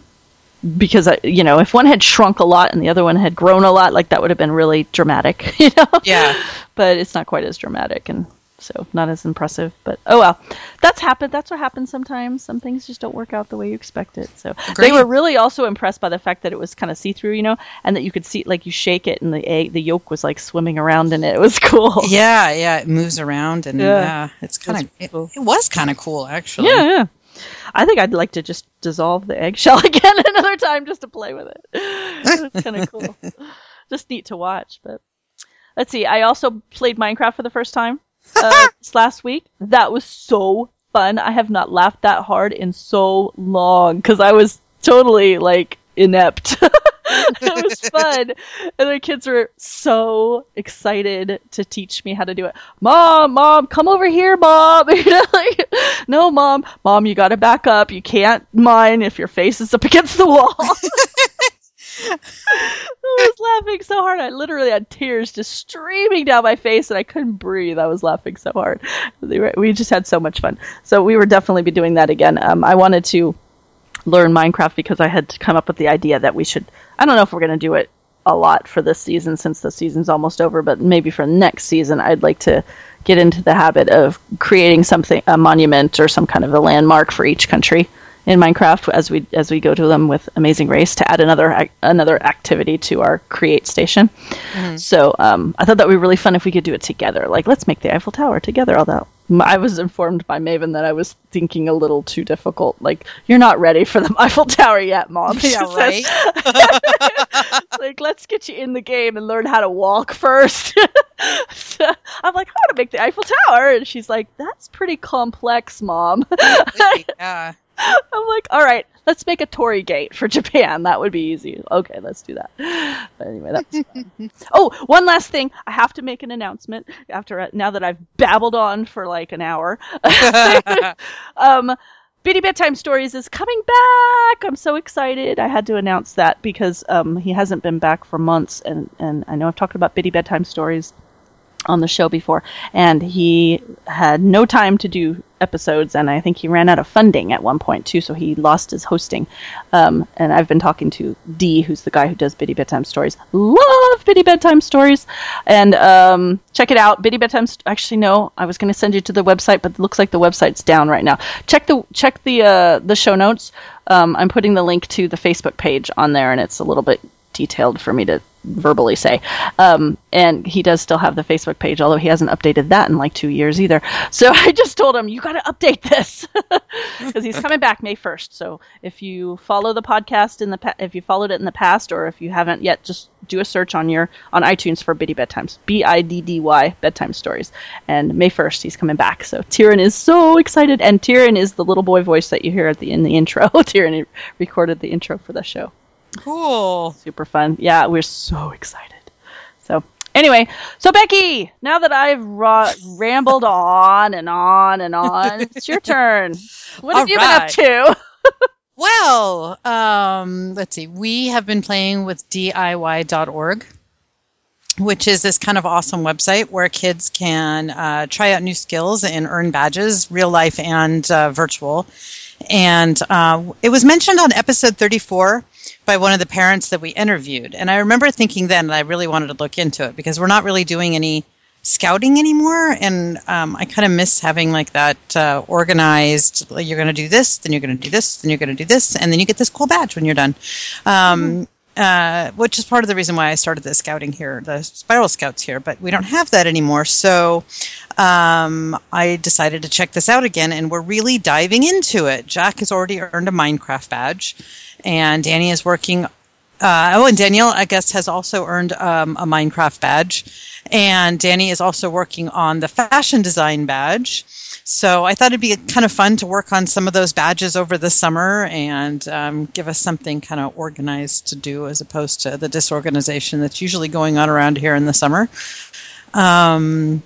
Speaker 3: because I, you know, if one had shrunk a lot and the other one had grown a lot, like that would have been really dramatic, you know.
Speaker 1: Yeah.
Speaker 3: But it's not quite as dramatic and so not as impressive. But oh well, that's happened. That's what happens sometimes. Some things just don't work out the way you expect it. So they were really also impressed by the fact that it was kind of see through, you know, and that you could see like you shake it and the egg, the yolk was like swimming around in it. It was cool.
Speaker 1: Yeah, yeah, it moves around, and
Speaker 3: Yeah.
Speaker 1: yeah, it's kind of
Speaker 3: That's
Speaker 1: it,
Speaker 3: cool.
Speaker 1: it was kind of cool actually.
Speaker 3: Yeah, yeah. I think I'd like to just dissolve the eggshell again another time just to play with it. it's kind of cool. Just neat to watch. But let's see. I also played Minecraft for the first time uh, this last week. That was so fun. I have not laughed that hard in so long because I was totally like inept. it was fun. And the kids were so excited to teach me how to do it. Mom, mom, come over here, mom. You know, like, no, mom, mom, you got to back up. You can't mine if your face is up against the wall. I was laughing so hard. I literally had tears just streaming down my face, and I couldn't breathe. I was laughing so hard. We just had so much fun. So we would definitely be doing that again. Um, I wanted to learn Minecraft because I had come up with the idea that we should. I don't know if we're going to do it a lot for this season since the season's almost over, but maybe for next season, I'd like to get into the habit of creating something, a monument or some kind of a landmark for each country in Minecraft as we as we go to them with Amazing Race to add another another activity to our create station. Mm-hmm. So um, I thought that would be really fun if we could do it together. Like let's make the Eiffel Tower together. Although I was informed by Maeve that I was thinking a little too difficult. Like you're not ready for the Eiffel Tower yet, Mom.
Speaker 1: Yeah, right.
Speaker 3: like let's get you in the game and learn how to walk first. so I'm like, I want to make the Eiffel Tower, and she's like, that's pretty complex, Mom.
Speaker 1: yeah.
Speaker 3: I'm like, all right, let's make a Torii Gate for Japan. That would be easy. Okay, let's do that. But anyway, that's fun. oh, one last thing. I have to make an announcement after now that I've babbled on for like an hour. um, Biddy Bedtime Stories is coming back. I'm so excited. I had to announce that because um, he hasn't been back for months, and, and I know I've talked about Biddy Bedtime Stories on the show before, and he had no time to do episodes, and I think he ran out of funding at one point too, so he lost his hosting. Um, and I've been talking to D, who's the guy who does Biddy Bedtime Stories. Love Biddy Bedtime Stories, and um, check it out. Biddy Bedtime. St- Actually, no, I was going to send you to the website, but it looks like the website's down right now. Check the check the uh, the show notes. Um, I'm putting the link to the Facebook page on there, and it's a little bit detailed for me to verbally say. Um, and he does still have the Facebook page, although he hasn't updated that in like two years either. So I just told him, you got to update this because he's coming back May 1st. So if you follow the podcast in the pa- if you followed it in the past, or if you haven't yet, just do a search on your on iTunes for Biddy Bedtimes, B I D D Y Bedtime Stories. And May 1st, he's coming back. So Tyrion is so excited, and Tyrion is the little boy voice that you hear at the in the intro. Tyrion recorded the intro for the show.
Speaker 1: Cool.
Speaker 3: Super fun. Yeah, we're so excited. So, anyway, so Becky, now that I've ra- rambled on and on and on, it's your turn. What have
Speaker 1: All
Speaker 3: you
Speaker 1: right.
Speaker 3: been up to?
Speaker 1: Well, um, let's see. We have been playing with DIY.org, which is this kind of awesome website where kids can uh, try out new skills and earn badges, real life and uh, virtual. And uh, it was mentioned on episode 34 by one of the parents that we interviewed. And I remember thinking then that I really wanted to look into it because we're not really doing any scouting anymore. And um, I kind of miss having like that uh, organized, like, you're going to do this, then you're going to do this, then you're going to do this, and then you get this cool badge when you're done. Um, uh, which is part of the reason why I started the scouting here, the Spiral Scouts here, but we don't have that anymore. So um, I decided to check this out again, and we're really diving into it. Jack has already earned a Minecraft badge, and Danny is working. Uh, oh, and Danielle, I guess, has also earned um, a Minecraft badge, and Danny is also working on the fashion design badge. So I thought it'd be kind of fun to work on some of those badges over the summer and um, give us something kind of organized to do as opposed to the disorganization that's usually going on around here in the summer. Um,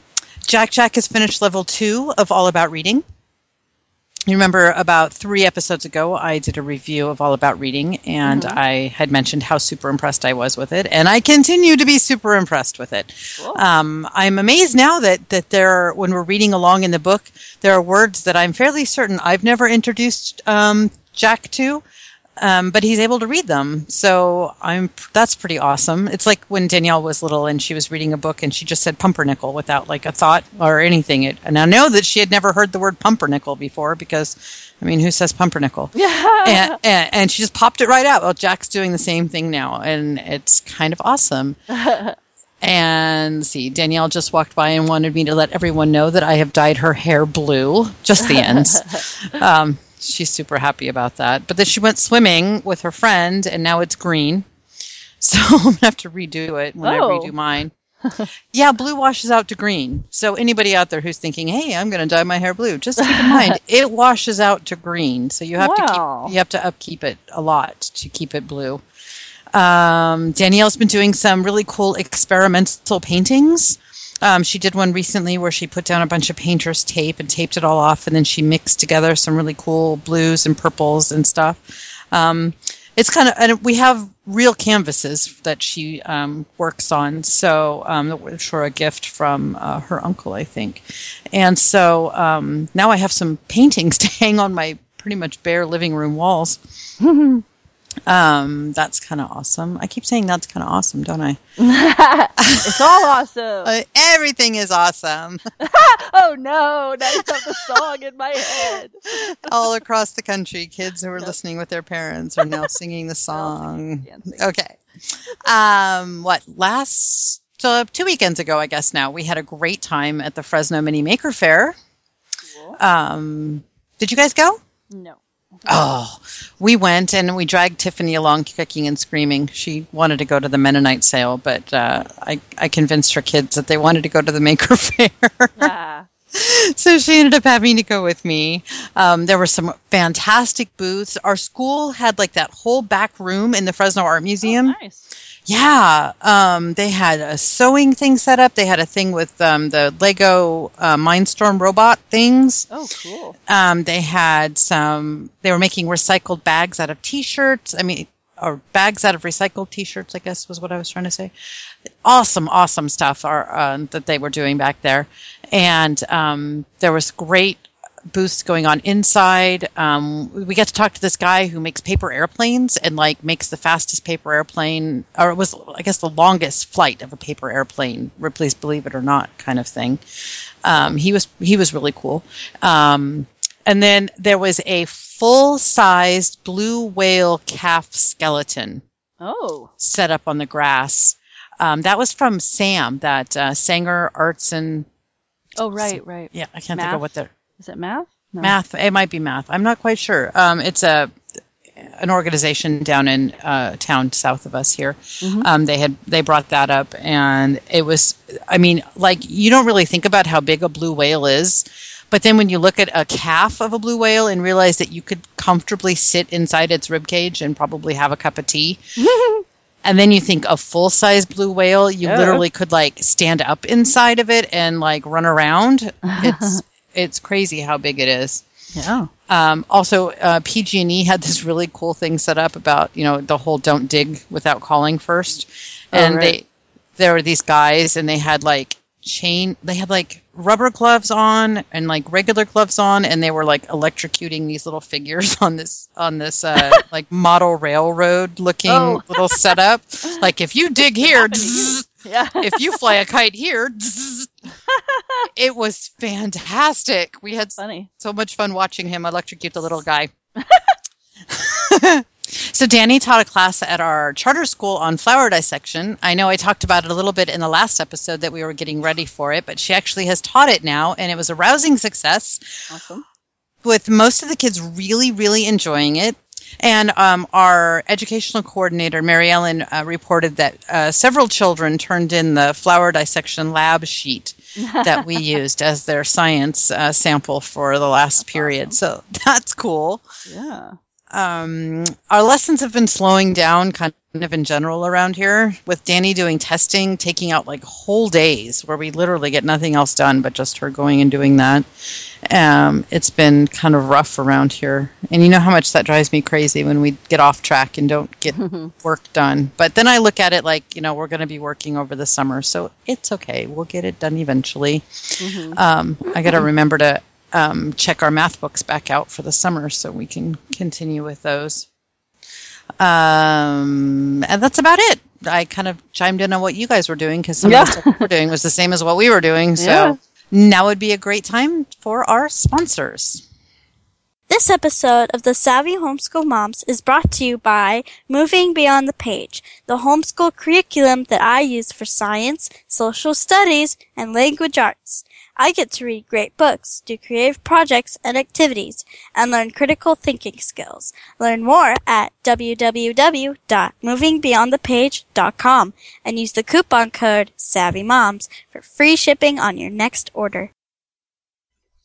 Speaker 1: Jack Jack has finished level two of All About Reading. You remember about three episodes ago, I did a review of All About Reading, and
Speaker 3: Mhm.
Speaker 1: I had mentioned how super impressed I was with it, and I continue to be super impressed with it.
Speaker 3: Cool.
Speaker 1: Um, I'm amazed now that that there, are, when we're reading along in the book, there are words that I'm fairly certain I've never introduced um, Jack to, um, but he's able to read them. So I'm that's pretty awesome. It's like when Danielle was little and she was reading a book and she just said pumpernickel without like a thought or anything. It, and I know that she had never heard the word pumpernickel before because, I mean, who says pumpernickel?
Speaker 3: yeah.
Speaker 1: and, and, and she just popped it right out. Well, Jack's doing the same thing now, and it's kind of awesome. And see, Danielle just walked by and wanted me to let everyone know that I have dyed her hair blue, just the ends. um, she's super happy about that. But then she went swimming with her friend, and now it's green. So I'm gonna have to redo it when
Speaker 3: Oh.
Speaker 1: I redo mine. yeah, blue washes out to green. So anybody out there who's thinking, "Hey, I'm going to dye my hair blue," just keep in mind it washes out to green. So you have
Speaker 3: Wow.
Speaker 1: to keep you have to upkeep it a lot to keep it blue. Um, Danielle's been doing some really cool experimental paintings. Um, she did one recently where she put down a bunch of painter's tape and taped it all off, and then she mixed together some really cool blues and purples and stuff. Um, it's kind of, and we have real canvases that she um, works on. So um, a gift from uh, her uncle, I think. And so um, now I have some paintings to hang on my pretty much bare living room walls. Um, that's kind of awesome. I keep saying that's kind of awesome, don't I?
Speaker 3: it's all awesome.
Speaker 1: Uh, everything is awesome.
Speaker 3: oh no, now you have the song in my head.
Speaker 1: All across the country, kids who are listening with their parents are now singing the song. Okay. Um, what last so two weekends ago, I guess now we had a great time at the Fresno Mini Maker Faire.
Speaker 3: Cool.
Speaker 1: Um, did you guys go?
Speaker 3: No.
Speaker 1: Oh, we went and we dragged Tiffany along, kicking and screaming. She wanted to go to the Mennonite sale, but uh, I, I convinced her kids that they wanted to go to the Maker Faire.
Speaker 3: Ah.
Speaker 1: so she ended up having to go with me. Um, there were some fantastic booths. Our school had like that whole back room in the Fresno Art Museum.
Speaker 3: Oh, nice.
Speaker 1: Yeah, um, they had a sewing thing set up. They had a thing with um, the Lego uh, Mindstorm robot things.
Speaker 3: Oh, cool.
Speaker 1: Um, they had some. They were making recycled bags out of T-shirts. I mean, or bags out of recycled T-shirts. I guess was what I was trying to say. Awesome, awesome stuff are, uh, that they were doing back there, and um, there was great booths going on inside. Um, we got to talk to this guy who makes paper airplanes and like makes the fastest paper airplane, or it was I guess the longest flight of a paper airplane. Ripley's Believe It or Not kind of thing. Um, he was he was really cool. Um, and then there was a full sized blue whale calf skeleton
Speaker 3: Oh.
Speaker 1: set up on the grass. Um, that was from Sam, that uh, Sanger Arts and
Speaker 3: Oh, right, right.
Speaker 1: yeah, I can't think of what they're
Speaker 3: Is it math? No.
Speaker 1: math. It might be math. I'm not quite sure. Um, it's a an organization down in uh, town south of us here.
Speaker 3: Mhm.
Speaker 1: Um, they had they brought that up, and it was. I mean, like you don't really think about how big a blue whale is. But then when you look at a calf of a blue whale and realize that you could comfortably sit inside its rib cage and probably have a cup of tea, and then you think a full size blue whale, you
Speaker 3: Yeah.
Speaker 1: literally could like stand up inside of it and like run around. It's it's crazy how big it is.
Speaker 3: yeah.
Speaker 1: Um, also, uh, PG&E had this really cool thing set up about you know the whole "don't dig without calling first.
Speaker 3: Oh,
Speaker 1: and
Speaker 3: right.
Speaker 1: they there were these guys and they had like chain they had like rubber gloves on and like regular gloves on and they were like electrocuting these little figures on this on this uh, like model railroad looking
Speaker 3: Oh.
Speaker 1: little setup like if you dig here
Speaker 3: happened to you? Yeah.
Speaker 1: if you fly a kite here it was fantastic we had
Speaker 3: Funny.
Speaker 1: so much fun watching him electrocute the little guy. so Danny taught a class at our charter school on flower dissection. I know I talked about it a little bit in the last episode that we were getting ready for it, but she actually has taught it now, and it was a rousing success
Speaker 3: Awesome.
Speaker 1: with most of the kids really, really enjoying it. And um, our educational coordinator, Mary Ellen, uh, reported that uh, several children turned in the flower dissection lab sheet that we used as their science uh, sample for the last period. So that's cool.
Speaker 3: Yeah.
Speaker 1: Um, our lessons have been slowing down kind of in general around here with Danny doing testing, taking out like whole days where we literally get nothing else done but just her going and doing that. Um, it's been kind of rough around here. And you know how much that drives me crazy when we get off track and don't get work done. But then I look at it like, you know, we're going to be working over the summer, so it's okay. We'll get it done eventually.
Speaker 3: Mhm.
Speaker 1: Um, I got to remember to um, check our math books back out for the summer so we can continue with those. Um, and that's about it. I kind of chimed in on what you guys were doing because some
Speaker 3: Yeah.
Speaker 1: of the stuff we were doing was the same as what we were doing. So
Speaker 3: Yeah.
Speaker 1: now would be a great time for our sponsors.
Speaker 2: This episode of the Savvy Homeschool Moms is brought to you by Moving Beyond the Page, the homeschool curriculum that I use for science, social studies, and language arts. I get to read great books, do creative projects and activities, and learn critical thinking skills. Learn more at www.movingbeyondthepage.com and use the coupon code SAVVYMOMS for free shipping on your next order.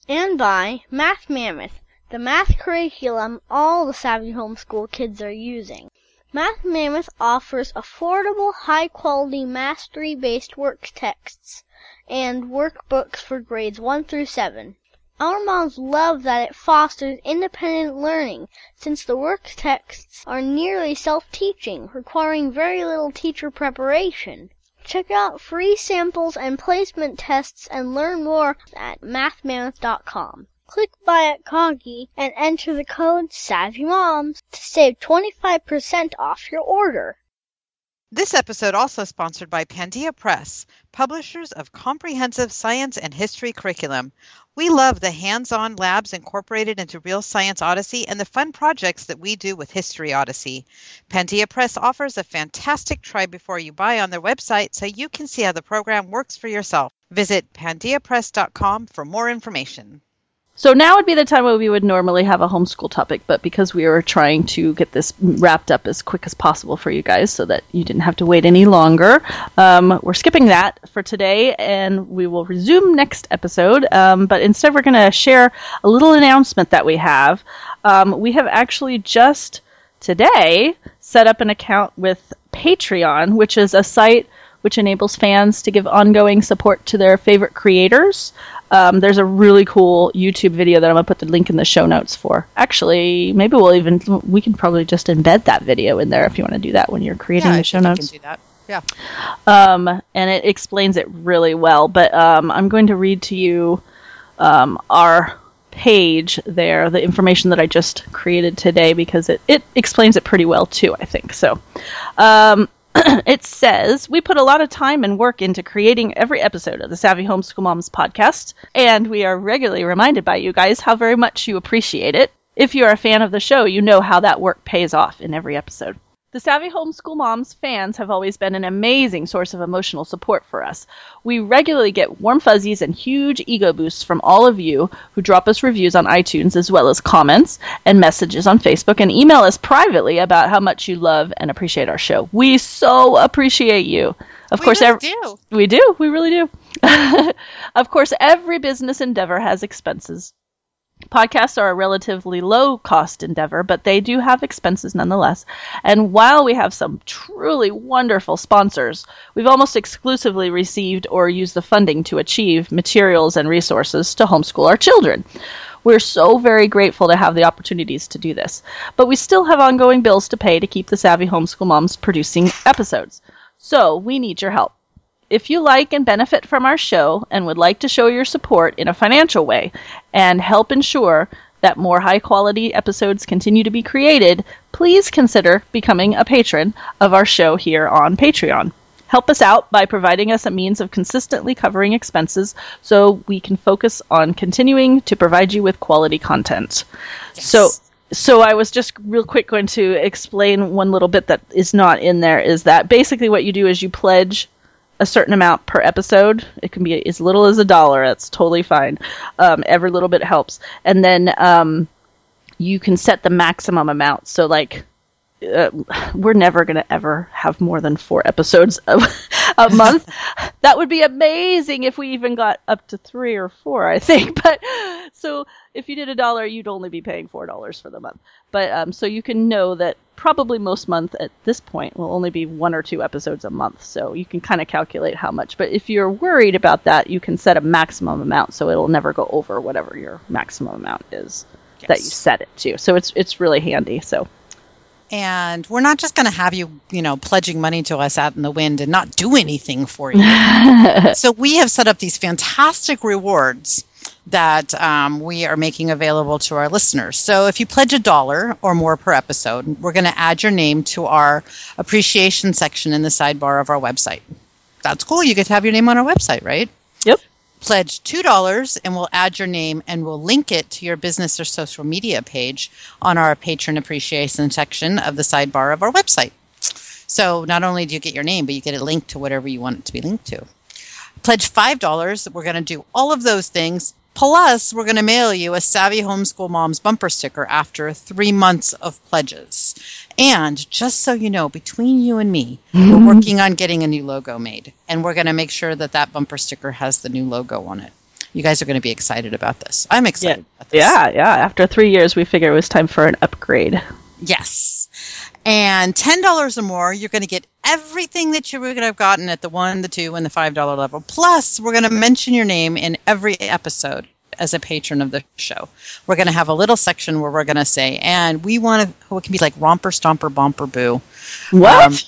Speaker 4: And by Math Mammoth, the math curriculum all the Savvy Homeschool kids are using. Math Mammoth offers affordable, high quality, mastery based work texts and workbooks for grades 1 through 7. Our moms love that it fosters independent learning since the work texts are nearly self-teaching, requiring very little teacher preparation. Check out free samples and placement tests and learn more at mathmammoth.com. Click buy at Coggy and enter the code SavvyMoms to save 25% off your order.
Speaker 1: This episode also sponsored by Pandia Press, publishers of comprehensive science and history curriculum. We love the hands-on labs incorporated into Real Science Odyssey and the fun projects that we do with History Odyssey. Pandia Press offers a fantastic try before you buy on their website so you can see how the program works for yourself. Visit pandiapress.com for more information.
Speaker 3: So now would be the time where we would normally have a homeschool topic, but because we were trying to get this wrapped up as quick as possible for you guys so that you didn't have to wait any longer, um, we're skipping that for today and we will resume next episode. Um, but instead, we're going to share a little announcement that we have. Um, we have actually just today set up an account with Patreon, which is a site which enables fans to give ongoing support to their favorite creators. Um, there's a really cool YouTube video that I'm gonna put the link in the show notes for. Actually, maybe we'll even we can probably just embed that video in there if you want to do that when you're creating
Speaker 1: Yeah, I
Speaker 3: the show notes.
Speaker 1: can do that. Yeah.
Speaker 3: Um, and it explains it really well. But um, I'm going to read to you um, our page there, the information that I just created today, because it, it explains it pretty well too, I think. So um, it says we put a lot of time and work into creating every episode of the Savvy Homeschool Moms podcast, and we are regularly reminded by you guys how very much you appreciate it. If you're a fan of the show, you know how that work pays off in every episode. The Savvy Homeschool Moms fans have always been an amazing source of emotional support for us. We regularly get warm fuzzies and huge ego boosts from all of you who drop us reviews on iTunes, as well as comments and messages on Facebook, and email us privately about how much you love and appreciate our show. We so appreciate you. Of
Speaker 1: We
Speaker 3: course,
Speaker 1: really
Speaker 3: ev-
Speaker 1: do.
Speaker 3: we do. We really do. of course, every business endeavor has expenses. Podcasts are a relatively low cost endeavor, but they do have expenses nonetheless. And while we have some truly wonderful sponsors, we've almost exclusively received or used the funding to achieve materials and resources to homeschool our children. We're so very grateful to have the opportunities to do this. But we still have ongoing bills to pay to keep the Savvy Homeschool Moms producing episodes. So we need your help. If you like and benefit from our show and would like to show your support in a financial way and help ensure that more high quality episodes continue to be created, please consider becoming a patron of our show here on Patreon. Help us out by providing us a means of consistently covering expenses so we can focus on continuing to provide you with quality content. So so I was just real quick going to explain one little bit that is not in there is that basically what you do is you pledge a certain amount per episode. It can be as little as a dollar. That's totally fine. Um, every little bit helps. And then um, you can set the maximum amount. So like uh, we're never going to ever have more than four episodes a, a month. that would be amazing if we even got up to three or four, I think. But so if you did a dollar, you'd only be paying four dollars for the month. But um, so you can know that probably most month at this point will only be one or two episodes a month. So you can kind of calculate how much. But if you're worried about that, you can set a maximum amount so it'll never go over whatever your maximum amount is that you set it to. So it's it's really handy. So
Speaker 1: And we're not just going to have you, you know, pledging money to us out in the wind and not do anything for you. so we have set up these fantastic rewards that um, we are making available to our listeners. So if you pledge a dollar or more per episode, we're going to add your name to our appreciation section in the sidebar of our website. That's cool. You get to have your name on our website, right? Pledge $2 and we'll add your name and we'll link it to your business or social media page on our patron appreciation section of the sidebar of our website. So not only do you get your name, but you get it linked to whatever you want it to be linked to. Pledge $5. We're going to do all of those things. Plus, we're going to mail you a Savvy Homeschool Moms bumper sticker after three months of pledges. And just so you know, between you and me, we're mm-hmm. working on getting a new logo made. And we're going to make sure that that bumper sticker has the new logo on it. You guys are going to be excited about this. I'm excited about this.
Speaker 3: yeah, yeah. After three years, we figured it was time for an upgrade.
Speaker 1: Yes. And $10 or more, you're going to get everything that you would have gotten at the one, the two, and the $5 level. Plus, we're going to mention your name in every episode as a patron of the show. We're going to have a little section where we're going to say, and we want to, oh, it can be like romper, stomper, bomper, boo.
Speaker 3: What?
Speaker 1: Um,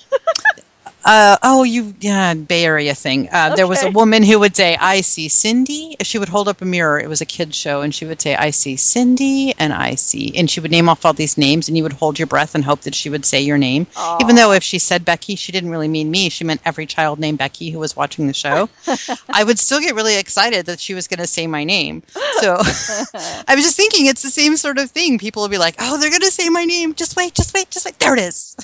Speaker 1: uh, oh, you, yeah, Bay Area thing. Uh, There was a woman who would say, I see Cindy. She would hold up a mirror. It was a kid's show. And she would say, I see Cindy and I see. And she would name off all these names. And you would hold your breath and hope that she would say your name. Even though if she said Becky, she didn't really mean me. She meant every child named Becky who was watching the show. I would still get really excited that she was going to say my name. So I was just thinking it's the same sort of thing. People will be like, oh, they're going to say my name. Just wait, just wait, just wait. There it is.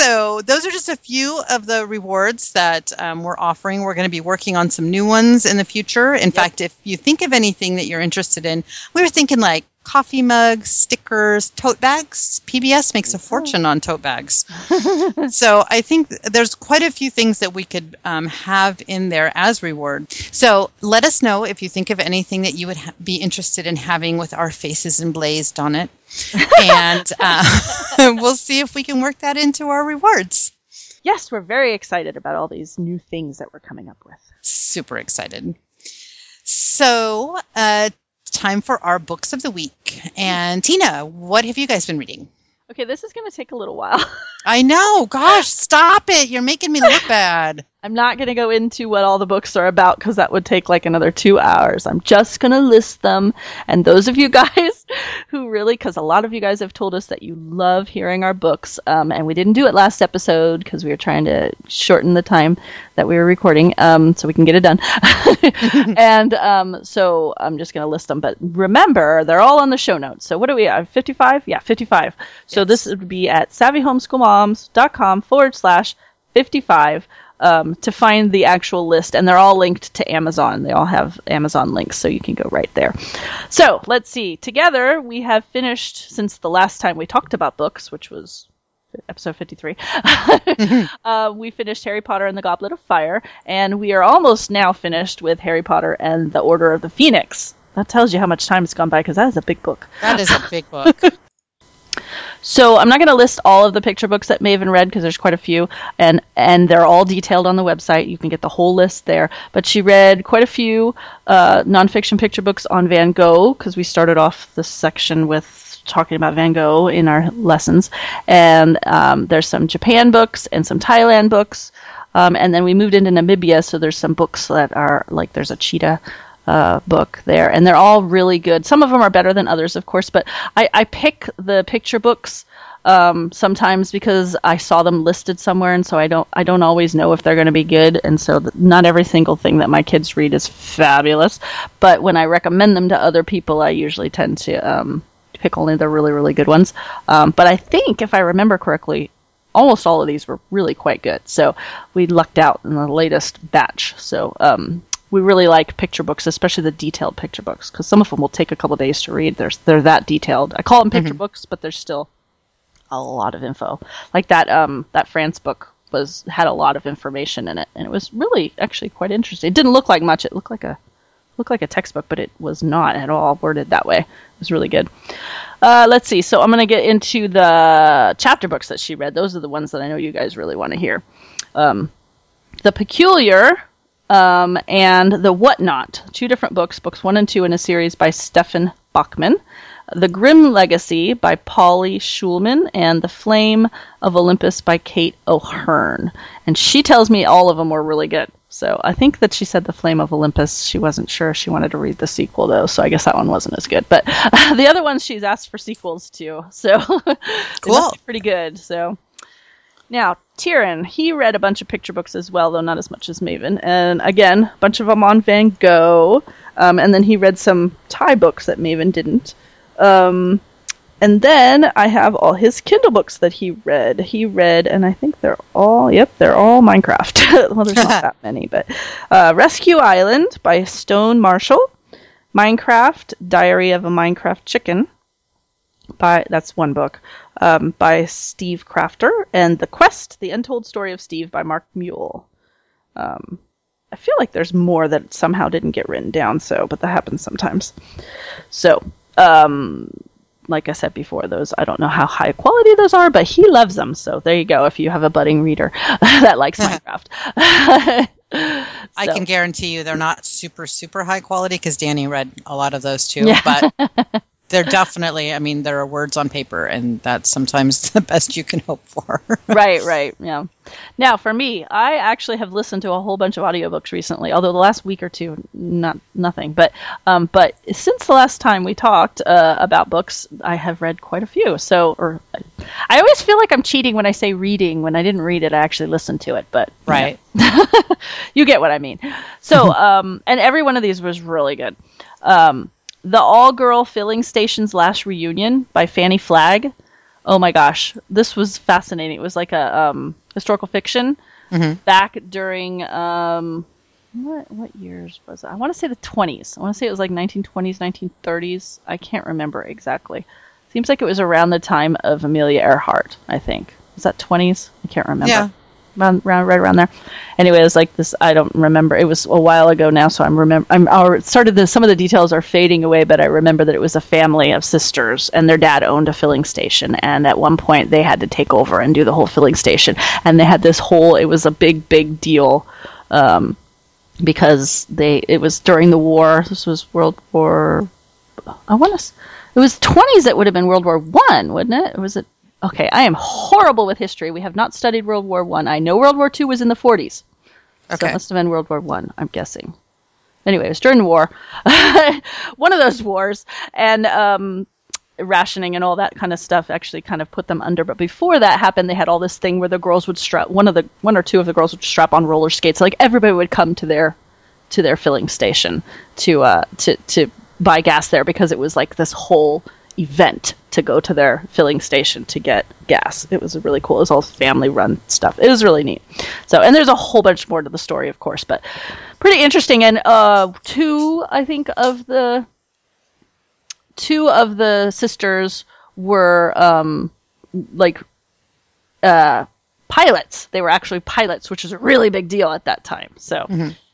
Speaker 1: So those are just a few of the rewards that um, we're offering. We're going to be working on some new ones in the future. In fact, if you think of anything that you're interested in, we were thinking like coffee mugs, stickers, tote bags. PBS makes a fortune on tote bags. so I think there's quite a few things that we could um, have in there as reward. So let us know if you think of anything that you would ha- be interested in having with our faces emblazed on it, and uh, we'll see if we can work that into our rewards.
Speaker 3: yes, we're very excited about all these new things that we're coming up with.
Speaker 1: Super excited. So, uh, time for our books of the week. And Tina, what have you guys been reading?
Speaker 3: Okay, this is going to take a little while.
Speaker 1: I know. Gosh, stop it. You're making me look bad.
Speaker 3: I'm not going to go into what all the books are about because that would take like another two hours. I'm just going to list them. And those of you guys who really, because a lot of you guys have told us that you love hearing our books, um, and we didn't do it last episode because we were trying to shorten the time that we were recording um, so we can get it done. and um, so I'm just going to list them. But remember, they're all on the show notes. So what do we have? 55? Yeah, 55. So this would be at savvyhomeschoolmoms.com forward slash 55 um, to find the actual list, and they're all linked to Amazon. They all have Amazon links, so you can go right there. So let's see. Together, we have finished since the last time we talked about books, which was episode 53. uh, we finished Harry Potter and the Goblet of Fire, and we are almost now finished with Harry Potter and the Order of the Phoenix. That tells you how much time has gone by because that is a big book.
Speaker 1: That is a big book.
Speaker 3: So I'm not going to list all of the picture books that Maeve read because there's quite a few, and and they're all detailed on the website. You can get the whole list there. But she read quite a few uh, nonfiction picture books on Van Gogh because we started off this section with talking about Van Gogh in our lessons, and um, there's some Japan books and some Thailand books, um, and then we moved into Namibia, so there's some books that are like there's a cheetah uh, book there, and they're all really good. Some of them are better than others, of course, but I, I pick the picture books um, sometimes because I saw them listed somewhere, and so I don't I don't always know if they're going to be good, and so th- not every single thing that my kids read is fabulous. But when I recommend them to other people, I usually tend to um, pick only the really really good ones. Um, but I think if I remember correctly, almost all of these were really quite good. So we lucked out in the latest batch. So um, we really like picture books, especially the detailed picture books, because some of them will take a couple days to read. They're they're that detailed. I call them picture books, but there's still a lot of info. Like that um that France book was had a lot of information in it, and it was really actually quite interesting. It didn't look like much. It looked like a looked like a textbook, but it was not at all worded that way. It was really good. Uh, let's see. So I'm going to get into the chapter books that she read. Those are the ones that I know you guys really want to hear. Um, the Peculiar um, and The Whatnot, two different books, books one and two in a series by Stefan Bachmann. The Grimm Legacy by Polly Shulman and The Flame of Olympus by Kate O'Hearn. And she tells me all of them were really good. So I think that she said The Flame of Olympus. She wasn't sure she wanted to read the sequel though, so I guess that one wasn't as good. But the other ones she's asked for sequels to, so
Speaker 1: Cool.
Speaker 3: pretty good. So now, Tyrion, he read a bunch of picture books as well, though not as much as Maeve. And again, a bunch of them on Van Gogh. Um, and then he read some Thai books that Maeve didn't. Um, and then I have all his Kindle books that he read. He read, and I think they're all, yep, they're all Minecraft. well, there's not that many, but uh, Rescue Island by Stone Marshall, Minecraft, Diary of a Minecraft Chicken, by that's one book um, by Steve Crafter, and The Quest: The Untold Story of Steve by Mark Mulle. Um, I feel like there's more that somehow didn't get written down, so but that happens sometimes. So um, like I said before, those I don't know how high quality those are, but he loves them. So there you go. If you have a budding reader that likes Minecraft,
Speaker 1: I can guarantee you they're not super, super high quality because Danny read a lot of those too.
Speaker 3: Yeah.
Speaker 1: But they're definitely, I mean, there are words on paper, and that's sometimes the best you can hope for.
Speaker 3: right, right, yeah. Now, for me, I actually have listened to a whole bunch of audiobooks recently. Although the last week or two, not nothing. But, um, but since the last time we talked uh, about books, I have read quite a few. So, or I always feel like I'm cheating when I say reading. When I didn't read it, I actually listened to it. But you know.
Speaker 1: right.
Speaker 3: you get what I mean. So, um, and every one of these was really good. Um, the All Girl Filling Station's Last Reunion by Fanny Flagg. Oh my gosh, this was fascinating. It was like a um, historical fiction
Speaker 1: Mhm.
Speaker 3: back during um, what what years was it? I want to say the 20s. I want to say it was like 1920s, 1930s. I can't remember exactly. Seems like it was around the time of Amelia Earhart. I think was that 20s. I can't remember
Speaker 1: Yeah.
Speaker 3: Around, right around there. Anyway, it was like this. I don't remember. It was a while ago now, so I'm remember. I'm I started. The, some of the details are fading away, but I remember that it was a family of sisters, and their dad owned a filling station, and at one point they had to take over and do the whole filling station, and they had this whole. It was a big, big deal. Um, because they it was during the war. This was World War. I want to. It was 20s. It would have been World War One, wouldn't it? Was it? Okay, I am horrible with history. We have not studied World War One. I. know World War Two was in the 40s. So it must have been World War One. I'm guessing. Anyway, it was during the war, one of those wars, and um, rationing and all that kind of stuff actually kind of put them under. But before that happened, they had all this thing where the girls would strap one of the one or two of the girls would strap on roller skates. Like everybody would come to their to their filling station to uh, to to buy gas there because it was like this whole event to go to their filling station to get gas. It was really cool. It was all family run stuff. It was really neat. So, and there's a whole bunch more to the story, of course, but pretty interesting. And uh, two, I think, of the two of the sisters were um, like uh, pilots. They were actually pilots, which was a really big deal at that time. So,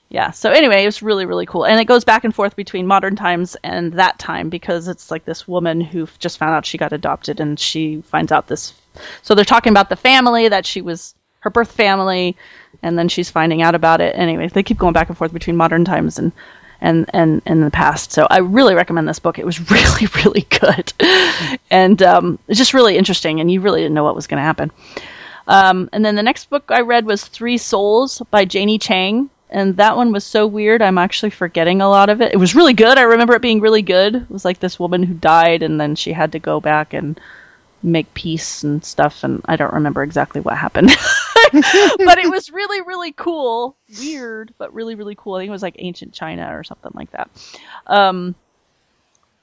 Speaker 3: yeah. So anyway, it was really really cool, and it goes back and forth between modern times and that time because it's like this woman who just found out she got adopted, and she finds out this. So they're talking about the family that she was her birth family, and then she's finding out about it. Anyway, they keep going back and forth between modern times and and and and the past. So I really recommend this book. It was really really good, and um, it's just really interesting, and you really didn't know what was going to happen. Um, and then the next book I read was Three Souls by Janie Chang. And that one was so weird, I'm actually forgetting a lot of it. It was really good. I remember it being really good. It was like this woman who died, and then she had to go back and make peace and stuff. And I don't remember exactly what happened. but it was really, really cool. Weird, but really, really cool. I think it was like ancient China or something like that. Um,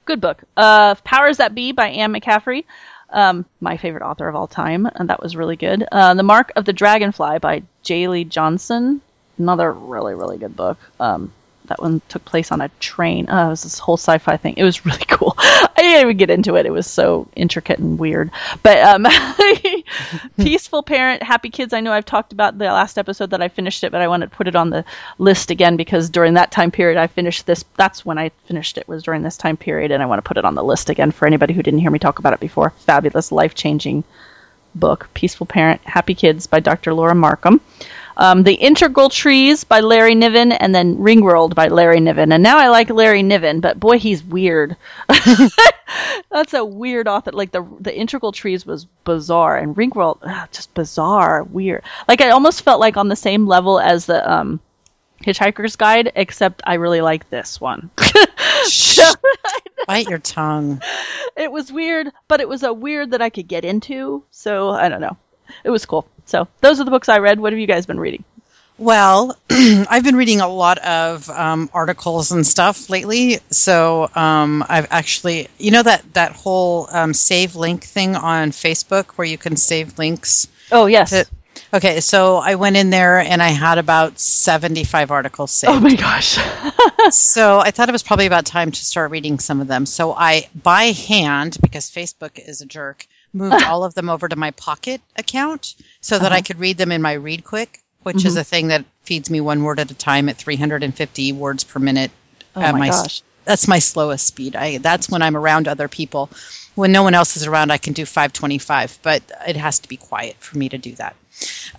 Speaker 3: good book. Uh, Powers That Be by Anne McCaffrey. Um, my favorite author of all time, and that was really good. Uh, the Mark of the Dragonfly by Jaleigh Johnson. Another really, really good book. Um, that one took place on a train. Oh, it was this whole sci-fi thing. It was really cool. I didn't even get into it. It was so intricate and weird. But um, Peaceful Parent, Happy Kids. I know I've talked about the last episode that I finished it, but I wanted to put it on the list again because during that time period I finished this. That's when I finished it. Was during this time period, and I want to put it on the list again for anybody who didn't hear me talk about it before. Fabulous, life-changing book, Peaceful Parent, Happy Kids by Dr. Laura Markham. Um, the Integral Trees by Larry Niven, and then Ringworld by Larry Niven. And now I like Larry Niven, but boy, he's weird. That's a weird author. Like the the Integral Trees was bizarre, and Ringworld ugh, just bizarre, weird. Like I almost felt like on the same level as the um, Hitchhiker's Guide, except I really like this one. so,
Speaker 1: Bite your tongue.
Speaker 3: it was weird, but it was a weird that I could get into. So I don't know. It was cool. So those are the books I read. What have you guys been reading?
Speaker 1: Well, I've been reading a lot of um, articles and stuff lately. So um, I've actually, you know, that that whole um, save link thing on Facebook where you can save links.
Speaker 3: Oh yes.
Speaker 1: To, okay, so I went in there and I had about seventy-five articles saved.
Speaker 3: oh my gosh.
Speaker 1: So I thought it was probably about time to start reading some of them. So I, by hand, because Facebook is a jerk, moved all of them over to my Pocket account so that I could read them in my Read Quick, which is
Speaker 3: Mhm.
Speaker 1: a thing that feeds me one word at a time at 350 words per minute
Speaker 3: oh
Speaker 1: at
Speaker 3: my
Speaker 1: my
Speaker 3: gosh.
Speaker 1: that's my slowest speed. I that's when I'm around other people. When no one else is around, I can do 525, but it has to be quiet for me to do that.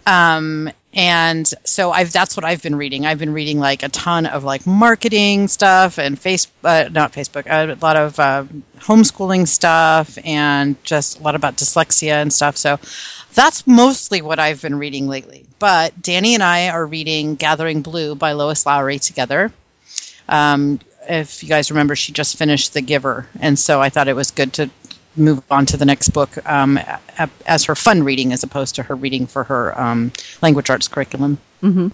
Speaker 1: Um, and so I've that's what I've been reading. I've been reading like a ton of like marketing stuff and face uh, not Facebook, a lot of uh, homeschooling stuff and just a lot about dyslexia and stuff. So that's mostly what I've been reading lately. But Danny and I are reading Gathering Blue by Lois Lowry together. Um, if you guys remember, she just finished The Giver, and so I thought it was good to move on to the next book um, as her fun reading as opposed to her reading for her um, language arts curriculum.
Speaker 3: Mm-hmm.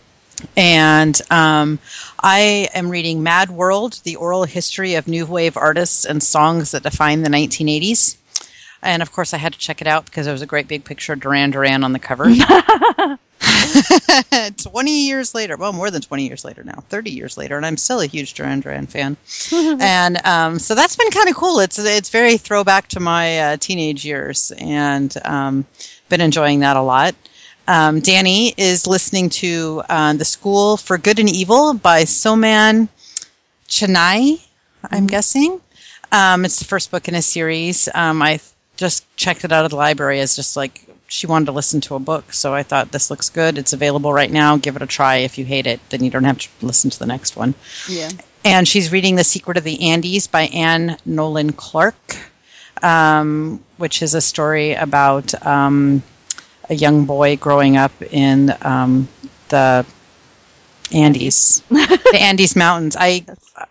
Speaker 1: And um, I am reading Mad World, the oral history of new wave artists and songs that define the 1980s. And of course, I had to check it out because there was a great big picture of Duran Duran on the cover. 20 years later, well, more than 20 years later now, 30 years later, and I'm still a huge Duran Duran fan. and um, so that's been kind of cool. It's it's very throwback to my uh, teenage years, and um, been enjoying that a lot. Um, Danny is listening to uh, The School for Good and Evil by Soman Chennai, I'm guessing. Um, it's the first book in a series. Um, I just checked it out of the library as just like she wanted to listen to a book. So I thought this looks good. It's available right now. Give it a try. If you hate it, then you don't have to listen to the next one.
Speaker 3: Yeah.
Speaker 1: And she's reading The Secret of the Andes by Ann Nolan Clark, um, which is a story about um, a young boy growing up in um, the Andes, the Andes Mountains. I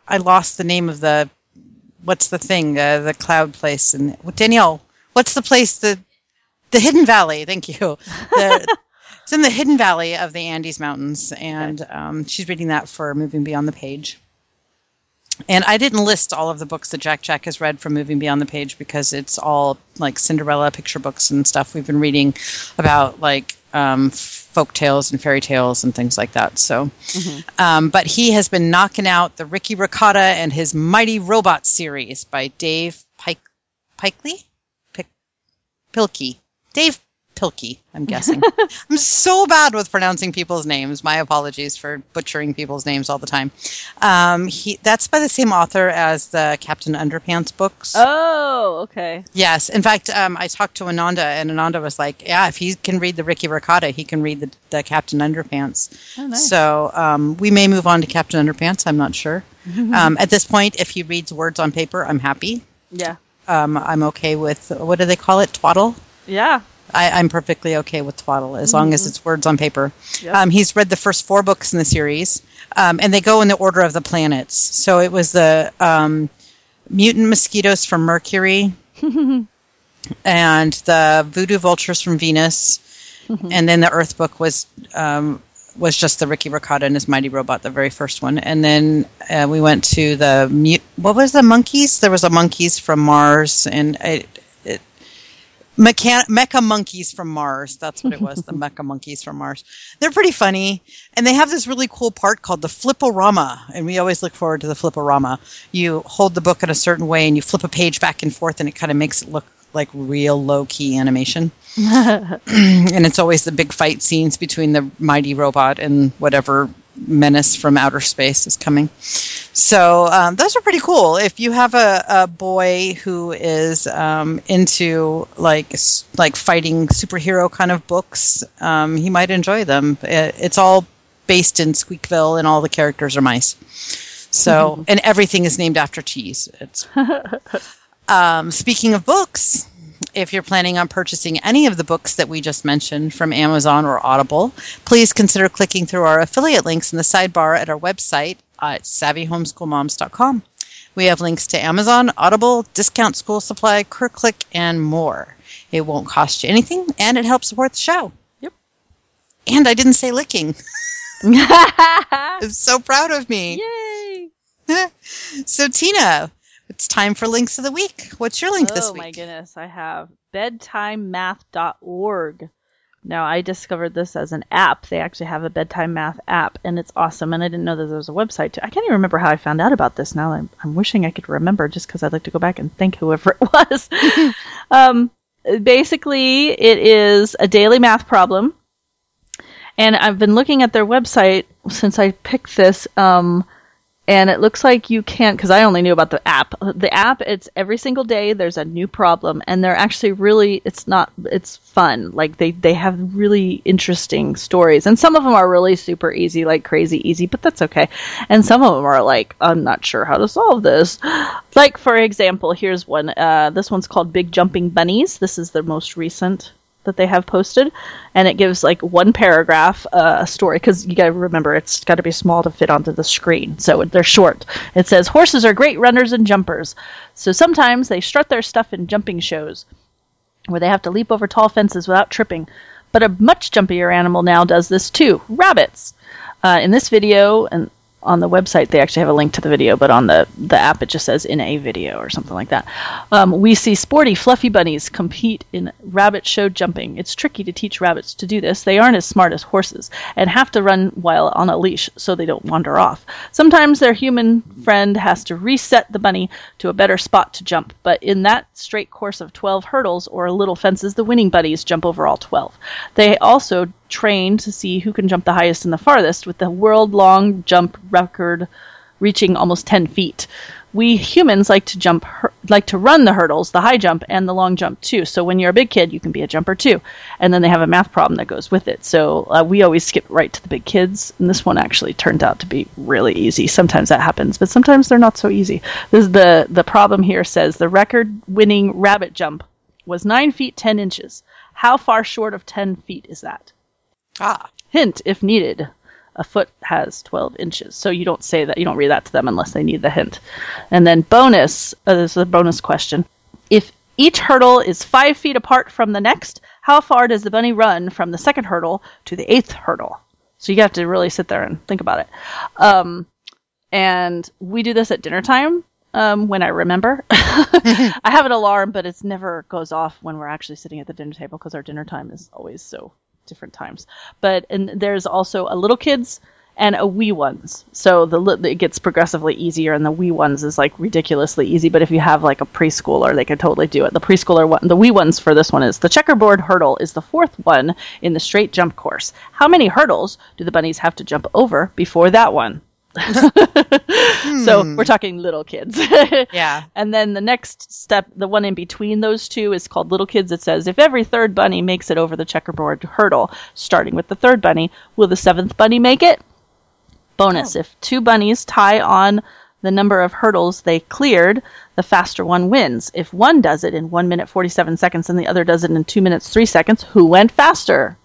Speaker 1: I lost the name of the what's the thing uh, the cloud place and Danielle. What's the place the the Hidden Valley? Thank you. The, it's in the Hidden Valley of the Andes Mountains, and um, she's reading that for Moving Beyond the Page. And I didn't list all of the books that Jack Jack has read from Moving Beyond the Page because it's all like Cinderella picture books and stuff we've been reading about like um, folk tales and fairy tales and things like that. So, um, but he has been knocking out the Ricky Ricotta and his Mighty Robot series by Dave Pike Pikely, Pick, Pilkey, Dave Pilkey. I'm guessing. I'm so bad with pronouncing people's names. My apologies for butchering people's names all the time. Um, he that's by the same author as the Captain Underpants books.
Speaker 3: Oh, okay.
Speaker 1: Yes. In fact, um, I talked to Ananda, and Ananda was like, "Yeah, if he can read the Ricky Ricotta, he can read the, the Captain Underpants."
Speaker 3: Oh, nice.
Speaker 1: So um, we may move on to Captain Underpants. I'm not sure. um, at this point, if he reads words on paper, I'm happy.
Speaker 3: Yeah.
Speaker 1: Um, I'm okay with what do they call it? Twaddle.
Speaker 3: Yeah.
Speaker 1: I, I'm perfectly okay with twaddle as long as it's words on paper.
Speaker 3: Yep.
Speaker 1: Um, he's read the first four books in the series, um, and they go in the order of the planets. So it was the um, mutant mosquitoes from Mercury, and the voodoo vultures from Venus, and then the Earth book was um, was just the Ricky Ricotta and his mighty robot, the very first one, and then uh, we went to the. What was the monkeys? There was a monkeys from Mars, and it, it Mechan- mecha monkeys from Mars. That's what it was. the mecha monkeys from Mars. They're pretty funny, and they have this really cool part called the fliporama, and we always look forward to the fliporama. You hold the book in a certain way, and you flip a page back and forth, and it kind of makes it look like real low key animation. and it's always the big fight scenes between the mighty robot and whatever menace from outer space is coming. So um, those are pretty cool. If you have a, a boy who is um, into like like fighting superhero kind of books, um, he might enjoy them. It, it's all based in Squeakville, and all the characters are mice. So and everything is named after cheese. It's um, speaking of books, if you're planning on purchasing any of the books that we just mentioned from Amazon or Audible, please consider clicking through our affiliate links in the sidebar at our website at savvyhomeschoolmoms.com. We have links to Amazon, Audible, Discount School Supply, CurrClick, and more. It won't cost you anything, and it helps support the show.
Speaker 3: Yep.
Speaker 1: And I didn't say licking. I'm so proud of me.
Speaker 3: Yay!
Speaker 1: so, Tina, it's time for links of the week. What's your link this week?
Speaker 3: oh my goodness, I have bedtimemath.org. Now I discovered this as an app. They actually have a bedtime math app, and it's awesome. And I didn't know that there was a website. Too. I can't even remember how I found out about this. Now I'm, I'm wishing I could remember, just because I'd like to go back and thank whoever it was. um, basically, it is a daily math problem, and I've been looking at their website since I picked this. Um, and it looks like you can't because I only knew about the app. The app, it's every single day there's a new problem, and they're actually really it's not it's fun. Like they they have really interesting stories, and some of them are really super easy, like crazy easy, but that's okay. And some of them are like I'm not sure how to solve this. Like for example, here's one. Uh, this one's called Big Jumping Bunnies. This is the most recent that they have posted, and it gives like one paragraph uh, a story because you got to remember it's got to be small to fit onto the screen, so they're short. It says horses are great runners and jumpers, so sometimes they strut their stuff in jumping shows where they have to leap over tall fences without tripping. But a much jumpier animal now does this too: rabbits. Uh, in this video, and on the website they actually have a link to the video, but on the, the app it just says in a video or something like that. Um, we see sporty, fluffy bunnies compete in rabbit show jumping. It's tricky to teach rabbits to do this. They aren't as smart as horses and have to run while on a leash so they don't wander off. Sometimes their human friend has to reset the bunny to a better spot to jump, but in that straight course of 12 hurdles or little fences, the winning bunnies jump over all 12. They also train to see who can jump the highest and the farthest, with the world long jump record reaching almost 10 feet. We humans like to jump, like to run the hurdles, the high jump and the long jump too. So when you're a big kid, you can be a jumper too. And then they have a math problem that goes with it. So uh, we always skip right to the big kids, and this one actually turned out to be really easy. Sometimes that happens, but sometimes they're not so easy. This is the the problem here says the record-winning rabbit jump was nine feet ten inches. How far short of ten feet is that?
Speaker 1: Ah.
Speaker 3: Hint, if needed, a foot has 12 inches. So you don't say that, you don't read that to them unless they need the hint. And then bonus, uh, this is a bonus question. If each hurdle is five feet apart from the next, how far does the bunny run from the second hurdle to the eighth hurdle? So you have to really sit there and think about it. Um, and we do this at dinner time um, when I remember. I have an alarm, but it never goes off when we're actually sitting at the dinner table because our dinner time is always so different times. But and there's also a little kids and a wee ones. So the it gets progressively easier, and the wee ones is like ridiculously easy. But if you have like a preschooler, they can totally do it. The preschooler one, the wee ones for this one is the checkerboard hurdle is the fourth one in the straight jump course. How many hurdles do the bunnies have to jump over before that one? So hmm. we're talking little kids.
Speaker 1: Yeah.
Speaker 3: And then the next step, the one in between those two, is called little kids. It says if every third bunny makes it over the checkerboard hurdle, starting with the third bunny, will the seventh bunny make it? Bonus: oh. If two bunnies tie on the number of hurdles they cleared, the faster one wins. If one does it in one minute forty-seven seconds and the other does it in two minutes three seconds, who went faster?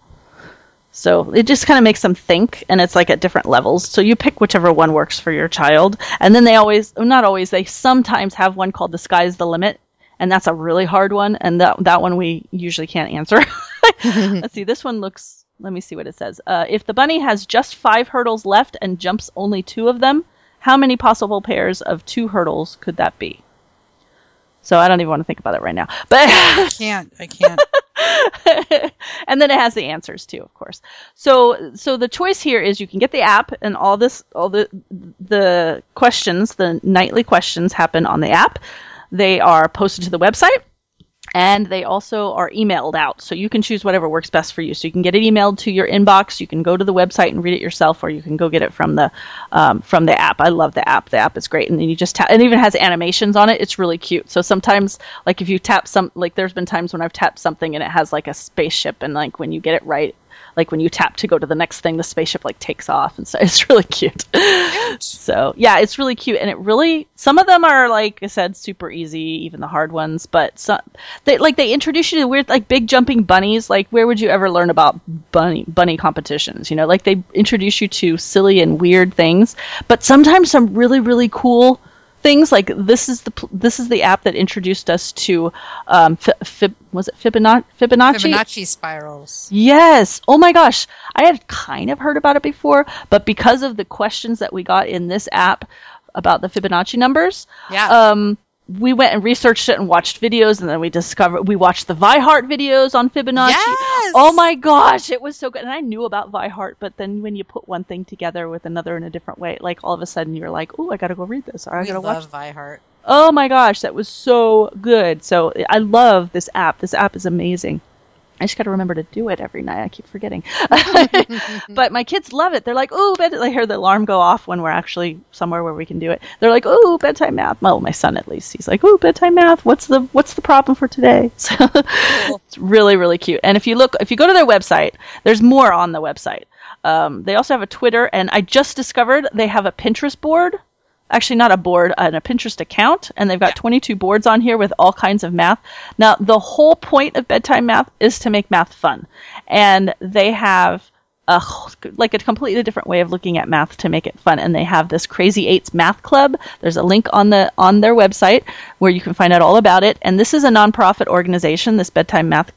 Speaker 3: So it just kind of makes them think, and it's like at different levels. So you pick whichever one works for your child. And then they always, not always, they sometimes have one called The Sky's the Limit, and that's a really hard one, and that, that one we usually can't answer. Let's see, this one looks, let me see what it says. Uh, if the bunny has just five hurdles left and jumps only two of them, how many possible pairs of two hurdles could that be? So I don't even want to think about it right now. But
Speaker 1: I can't. I can't.
Speaker 3: and then it has the answers too, of course. So so the choice here is you can get the app and all this all the the questions, the nightly questions happen on the app. They are posted to the website and they also are emailed out. So you can choose whatever works best for you. So you can get it emailed to your inbox. You can go to the website and read it yourself, or you can go get it from the um, from the app. I love the app. The app is great, and then you just tap. It even has animations on it. It's really cute. So sometimes, like if you tap some, like there's been times when I've tapped something and it has like a spaceship, and like when you get it right, like when you tap to go to the next thing, the spaceship like takes off, and so it's really cute. so yeah, it's really cute, and it really some of them are like I said, super easy, even the hard ones. But some they like they introduce you to weird like big jumping bunnies. Like where would you ever learn about bunny bunny competitions? You know, like they introduce you to silly and weird things, but sometimes some really really cool things like this is the this is the app that introduced us to um, Fi- Fib- was it Fibonacci? Fibonacci?
Speaker 1: Fibonacci spirals.
Speaker 3: Yes. Oh my gosh. I had kind of heard about it before, but because of the questions that we got in this app about the Fibonacci numbers,
Speaker 1: Yeah.
Speaker 3: um, we went and researched it and watched videos, and then we discovered we watched the Vihart videos on Fibonacci.
Speaker 1: Yes!
Speaker 3: Oh my gosh, it was so good. And I knew about Vihart, but then when you put one thing together with another in a different way, like all of a sudden you're like, "Oh, I gotta go read this," or "I
Speaker 1: we
Speaker 3: gotta watch
Speaker 1: love Vihart.
Speaker 3: Oh my gosh, that was so good. So I love this app. This app is amazing. I just got to remember to do it every night. I keep forgetting. but my kids love it. They're like, "Ooh, bed." I hear the alarm go off when we're actually somewhere where we can do it. They're like, "Ooh, bedtime math." Well, my son at least, he's like, "Ooh, bedtime math. What's the what's the problem for today?" So it's really really cute. And if you look, if you go to their website, there's more on the website. Um, they also have a Twitter, and I just discovered they have a Pinterest board actually not a board, a Pinterest account, and they've got
Speaker 1: Yeah.
Speaker 3: 22 boards on here with all kinds of math. Now, the whole point of bedtime math is to make math fun, and they have a like a completely different way of looking at math to make it fun. And they have this Crazy Eights Math Club. There's a link on the on their website where you can find out all about it. And this is a nonprofit organization. This bedtime math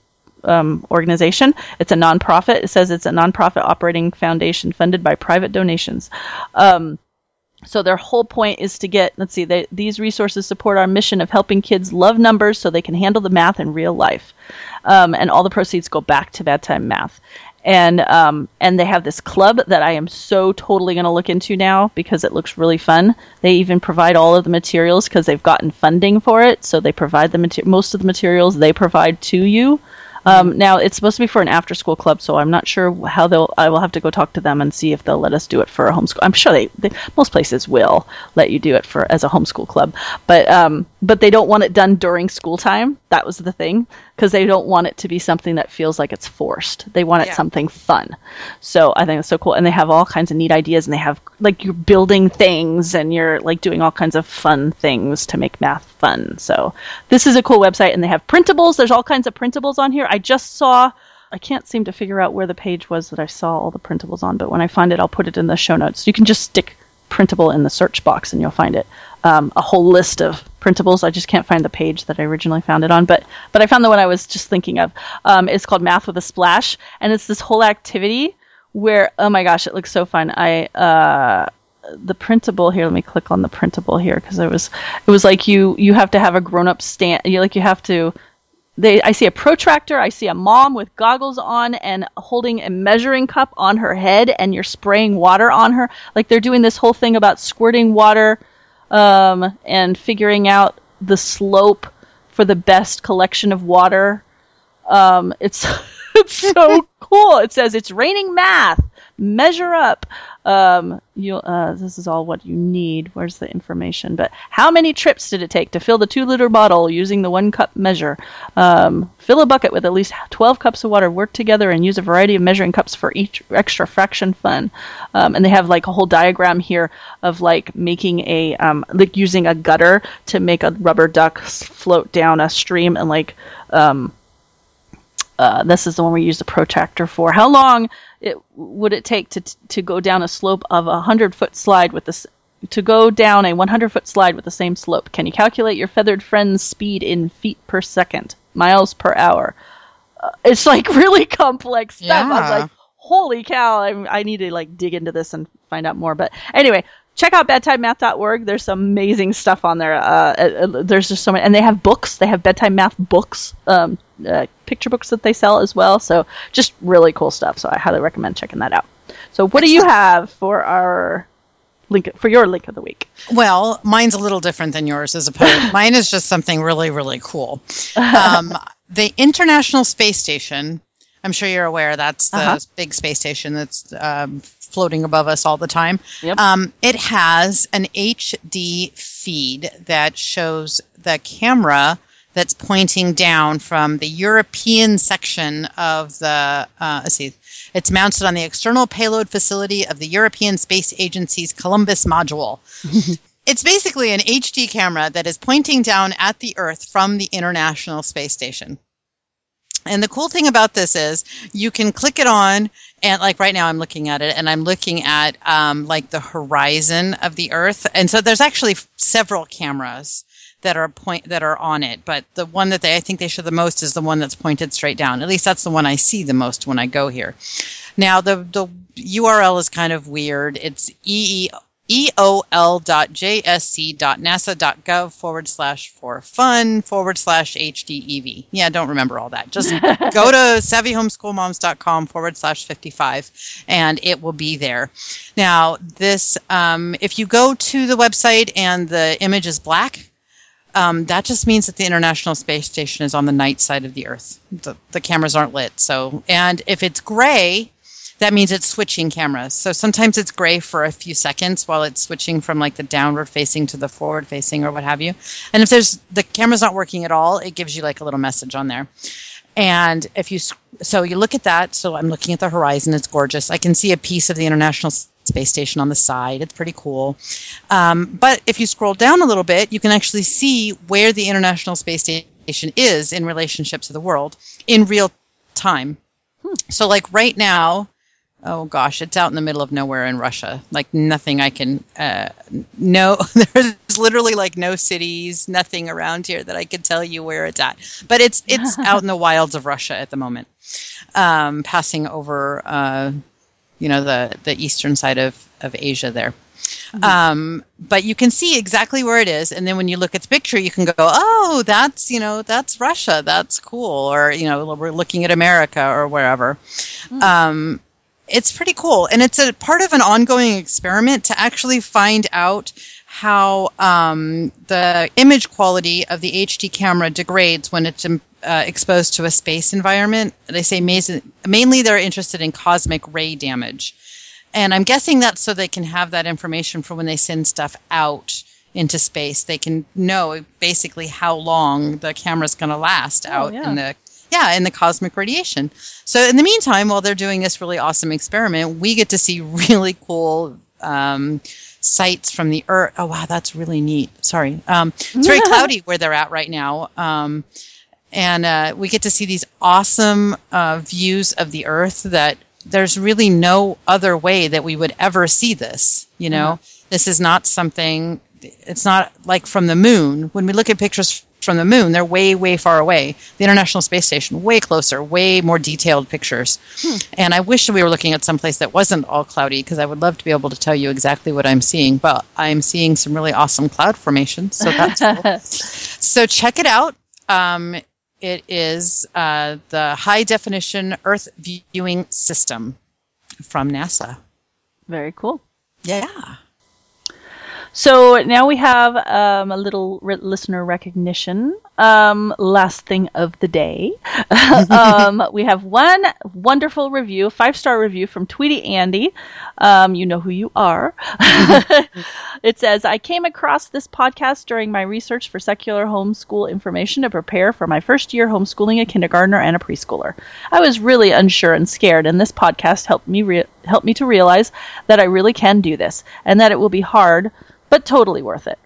Speaker 3: um, organization. It's a nonprofit. It says it's a nonprofit operating foundation funded by private donations. Um, so their whole point is to get, let's see, they, these resources support our mission of helping kids love numbers so they can handle the math in real life. Um, and all the proceeds go back to bedtime math. And um, and they have this club that I am so totally going to look into now because it looks really fun. They even provide all of the materials because they've gotten funding for it. So they provide the mater- most of the materials they provide to you. Um, now it's supposed to be for an after-school club, so I'm not sure how they'll. I will have to go talk to them and see if they'll let us do it for a homeschool. I'm sure they, they most places will let you do it for as a homeschool club, but um, but they don't want it done during school time. That was the thing because they don't want it to be something that feels like it's forced. They want it
Speaker 1: Yeah.
Speaker 3: something fun. So I think it's so cool, and they have all kinds of neat ideas, and they have like you're building things and you're like doing all kinds of fun things to make math fun. So this is a cool website, and they have printables. There's all kinds of printables on here. I just saw. I can't seem to figure out where the page was that I saw all the printables on, but when I find it, I'll put it in the show notes. You can just stick printable in the search box and you'll find it. Um, a whole list of printables. I just can't find the page that I originally found it on, but but I found the one I was just thinking of. Um, it's called Math with a Splash, and it's this whole activity where oh my gosh, it looks so fun. I uh, the printable here. Let me click on the printable here because it was it was like you you have to have a grown up stand. You like you have to they I see a protractor, I see a mom with goggles on and holding a measuring cup on her head and you're spraying water on her. Like they're doing this whole thing about squirting water um, and figuring out the slope for the best collection of water. Um, it's it's so cool. It says it's raining math. Measure up. Um, you uh, this is all what you need. Where's the information? But how many trips did it take to fill the two liter bottle using the one cup measure? Um, fill a bucket with at least 12 cups of water. Work together and use a variety of measuring cups for each extra fraction fun. Um, and they have like a whole diagram here of like making a um, like using a gutter to make a rubber duck float down a stream and like um, uh, this is the one we use the protractor for. How long it would it take to to go down a slope of a hundred foot slide with this to go down a 100 foot slide with the same slope? Can you calculate your feathered friend's speed in feet per second, miles per hour? Uh, it's like really complex stuff. I was like, holy cow! I, I need to like dig into this and find out more. But anyway, check out bedtimemath.org. There's some amazing stuff on there. Uh, uh, there's just so many, and they have books. They have bedtime math books, um, uh, picture books that they sell as well. So just really cool stuff. So I highly recommend checking that out. So what do you have for our link for your link of the week?
Speaker 1: Well, mine's a little different than yours as opposed. Mine is just something really, really cool. Um, the International Space Station. I'm sure you're aware that's the
Speaker 3: Uh-huh.
Speaker 1: big space station that's um, floating above us all the time.
Speaker 3: Yep.
Speaker 1: Um, it has an HD feed that shows the camera that's pointing down from the European section of the. Uh, let's see. It's mounted on the external payload facility of the European Space Agency's Columbus module. it's basically an HD camera that is pointing down at the Earth from the International Space Station. And the cool thing about this is you can click it on, and like right now I'm looking at it, and I'm looking at um, like the horizon of the Earth. And so there's actually several cameras that are point that are on it, but the one that they I think they show the most is the one that's pointed straight down. At least that's the one I see the most when I go here. Now the the URL is kind of weird. It's e eol.jsc.nasa.gov forward slash for fun forward slash HDEV. Yeah, don't remember all that. Just go to savvyhomeschoolmoms.com forward slash 55 and it will be there. Now, this, um, if you go to the website and the image is black, um, that just means that the International Space Station is on the night side of the Earth. The, the cameras aren't lit. So, and if it's gray, that means it's switching cameras. So sometimes it's gray for a few seconds while it's switching from like the downward facing to the forward facing or what have you. And if there's the camera's not working at all, it gives you like a little message on there. And if you so you look at that, so I'm looking at the horizon. It's gorgeous. I can see a piece of the International Space Station on the side. It's pretty cool. Um, but if you scroll down a little bit, you can actually see where the International Space Station is in relationship to the world in real time. So, like right now, oh gosh, it's out in the middle of nowhere in Russia. Like nothing I can, uh, no, there's literally like no cities, nothing around here that I could tell you where it's at. But it's it's out in the wilds of Russia at the moment, um, passing over, uh, you know, the the eastern side of of Asia there. Um, but you can see exactly where it is, and then when you look at the picture, you can go, "Oh, that's you know that's Russia. That's cool." Or you know, we're looking at America or wherever. Um, it's pretty cool, and it's a part of an ongoing experiment to actually find out how um, the image quality of the HD camera degrades when it's um, uh, exposed to a space environment. They say mainly they're interested in cosmic ray damage. And I'm guessing that's so they can have that information for when they send stuff out into space. They can know basically how long the camera's going to last out
Speaker 3: yeah.
Speaker 1: in the yeah in the cosmic radiation. So in the meantime, while they're doing this really awesome experiment, we get to see really cool um, sights from the Earth. Oh wow, that's really neat. Sorry, um, it's very cloudy where they're at right now. Um, and uh, we get to see these awesome uh, views of the Earth that there's really no other way that we would ever see this. You know, this is not something. It's not like from the moon. When we look at pictures from the moon, they're way, way far away. The International Space Station, way closer, way more detailed pictures. And I wish we were looking at some place that wasn't all cloudy because I would love to be able to tell you exactly what I'm seeing. But I'm seeing some really awesome cloud formations, so that's cool. so check it out. Um, it is uh, the High Definition Earth Viewing System from NASA.
Speaker 3: Very cool.
Speaker 1: Yeah.
Speaker 3: So now we have um, a little re- listener recognition. Um, last thing of the day. um, we have one wonderful review, five star review from Tweety Andy. Um, you know who you are. it says, I came across this podcast during my research for secular homeschool information to prepare for my first year homeschooling a kindergartner and a preschooler. I was really unsure and scared, and this podcast helped me re- helped me to realize that I really can do this and that it will be hard but totally worth it.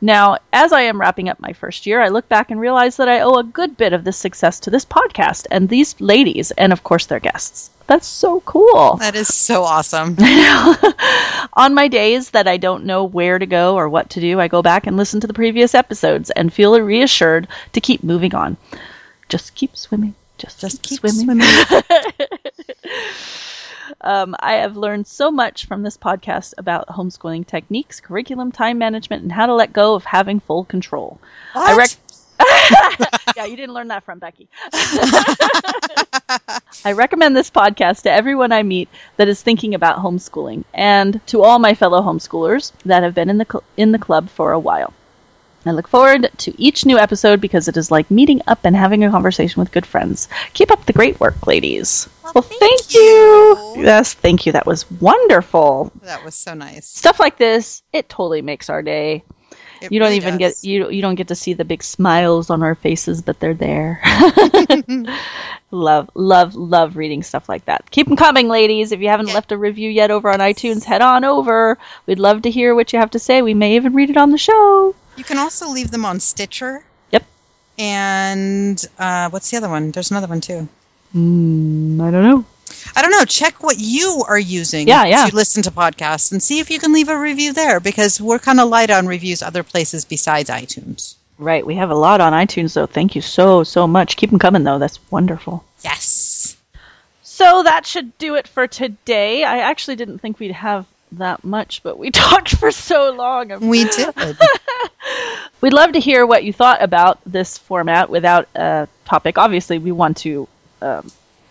Speaker 3: Now, as I am wrapping up my first year, I look back and realize that I owe a good bit of this success to this podcast and these ladies, and of course their guests. That's so cool.
Speaker 1: That is so awesome.
Speaker 3: On my days that I don't know where to go or what to do, I go back and listen to the previous episodes and feel reassured to keep moving on. Just keep swimming. Just,
Speaker 1: Just
Speaker 3: keep,
Speaker 1: keep
Speaker 3: swimming.
Speaker 1: swimming.
Speaker 3: Um, I have learned so much from this podcast about homeschooling techniques, curriculum, time management, and how to let go of having full control. I rec- yeah, you didn't learn that from Becky. I recommend this podcast to everyone I meet that is thinking about homeschooling, and to all my fellow homeschoolers that have been in the cl- in the club for a while. I look forward to each new episode because it is like meeting up and having a conversation with good friends. Keep up the great work, ladies. Well, thank, you. Yes, thank you. That was wonderful.
Speaker 1: that was so nice.
Speaker 3: Stuff like this, it totally makes our day.
Speaker 1: It
Speaker 3: You don't even
Speaker 1: does.
Speaker 3: get you you don't get to see the big smiles on our faces, but they're there. love, love, love reading stuff like that. Keep them coming, ladies. If you haven't
Speaker 1: Yeah.
Speaker 3: left a review yet over on iTunes, head on over. We'd love to hear what you have to say. We may even read it on the show.
Speaker 1: You can also leave them on Stitcher.
Speaker 3: Yep.
Speaker 1: And uh, what's the other one? There's another one too.
Speaker 3: Mm, I don't know.
Speaker 1: I don't know. Check what you are using
Speaker 3: Yeah, yeah.
Speaker 1: to listen to podcasts and see if you can leave a review there because we're kind of light on reviews other places besides iTunes.
Speaker 3: Right, we have a lot on iTunes though. Thank you so so much. Keep them coming though. That's wonderful.
Speaker 1: Yes.
Speaker 3: So that should do it for today. I actually didn't think we'd have that much, but we talked for so long.
Speaker 1: We did.
Speaker 3: We'd love to hear what you thought about this format without a topic. Obviously, we want to um,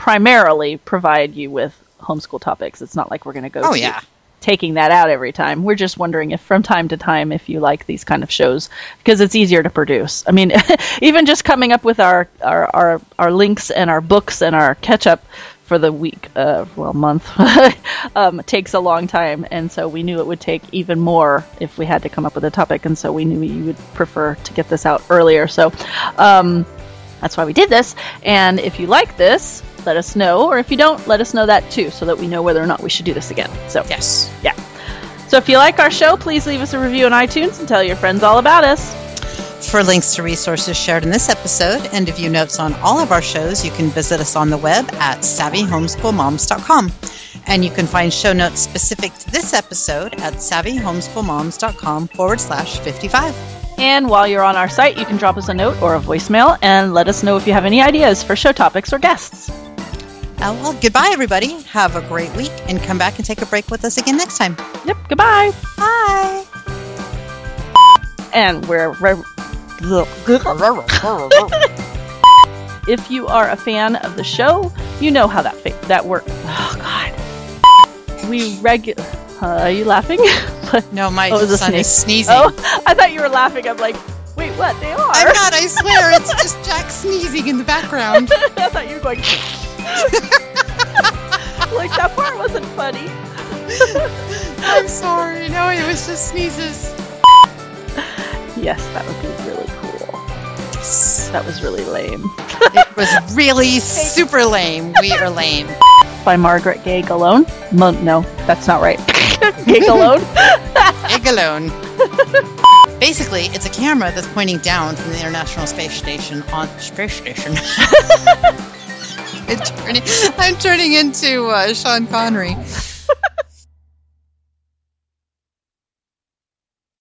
Speaker 3: primarily provide you with homeschool topics. It's not like we're going to go
Speaker 1: Oh, yeah.
Speaker 3: taking that out every time. We're just wondering if from time to time if you like these kind of shows because it's easier to produce. I mean, even just coming up with our our our, our links and our books and our catch up for the week, uh, well, month, um, takes a long time, and so we knew it would take even more if we had to come up with a topic, and so we knew you would prefer to get this out earlier. So um, that's why we did this. And if you like this, let us know, or if you don't, let us know that too, so that we know whether or not we should do this again. So
Speaker 1: Yes.
Speaker 3: yeah. So if you like our show, please leave us a review on iTunes and tell your friends all about us.
Speaker 1: For links to resources shared in this episode and to view notes on all of our shows, you can visit us on the web at savvyhomeschoolmoms.com. And you can find show notes specific to this episode at savvyhomeschoolmoms.com forward slash 55.
Speaker 3: And while you're on our site, you can drop us a note or a voicemail and let us know if you have any ideas for show topics or guests.
Speaker 1: Uh, well, goodbye, everybody. Have a great week and come back and take a break with us again next time.
Speaker 3: Yep, goodbye.
Speaker 1: Bye.
Speaker 3: And we're. Re- if you are a fan of the show, you know how that fa- that works. Oh God, we regular. Uh, are you laughing?
Speaker 1: No, my
Speaker 3: Oh, it was a
Speaker 1: son is sneezing.
Speaker 3: oh, I thought you were laughing. I'm like, wait, what? They are.
Speaker 1: I'm not, I swear. It's just Jack sneezing in the background.
Speaker 3: I thought you were going. like that part wasn't funny.
Speaker 1: I'm sorry. No, it was just sneezes.
Speaker 3: Yes, that would be really cool. That was really lame.
Speaker 1: It was really super lame. We are lame.
Speaker 3: By Margaret Gay Galone. Mo- no, that's not right. Gay Galone.
Speaker 1: Igalone. Basically, it's a camera that's pointing down from the International Space Station on Space Station. Turning, I'm turning into uh, Sean Connery.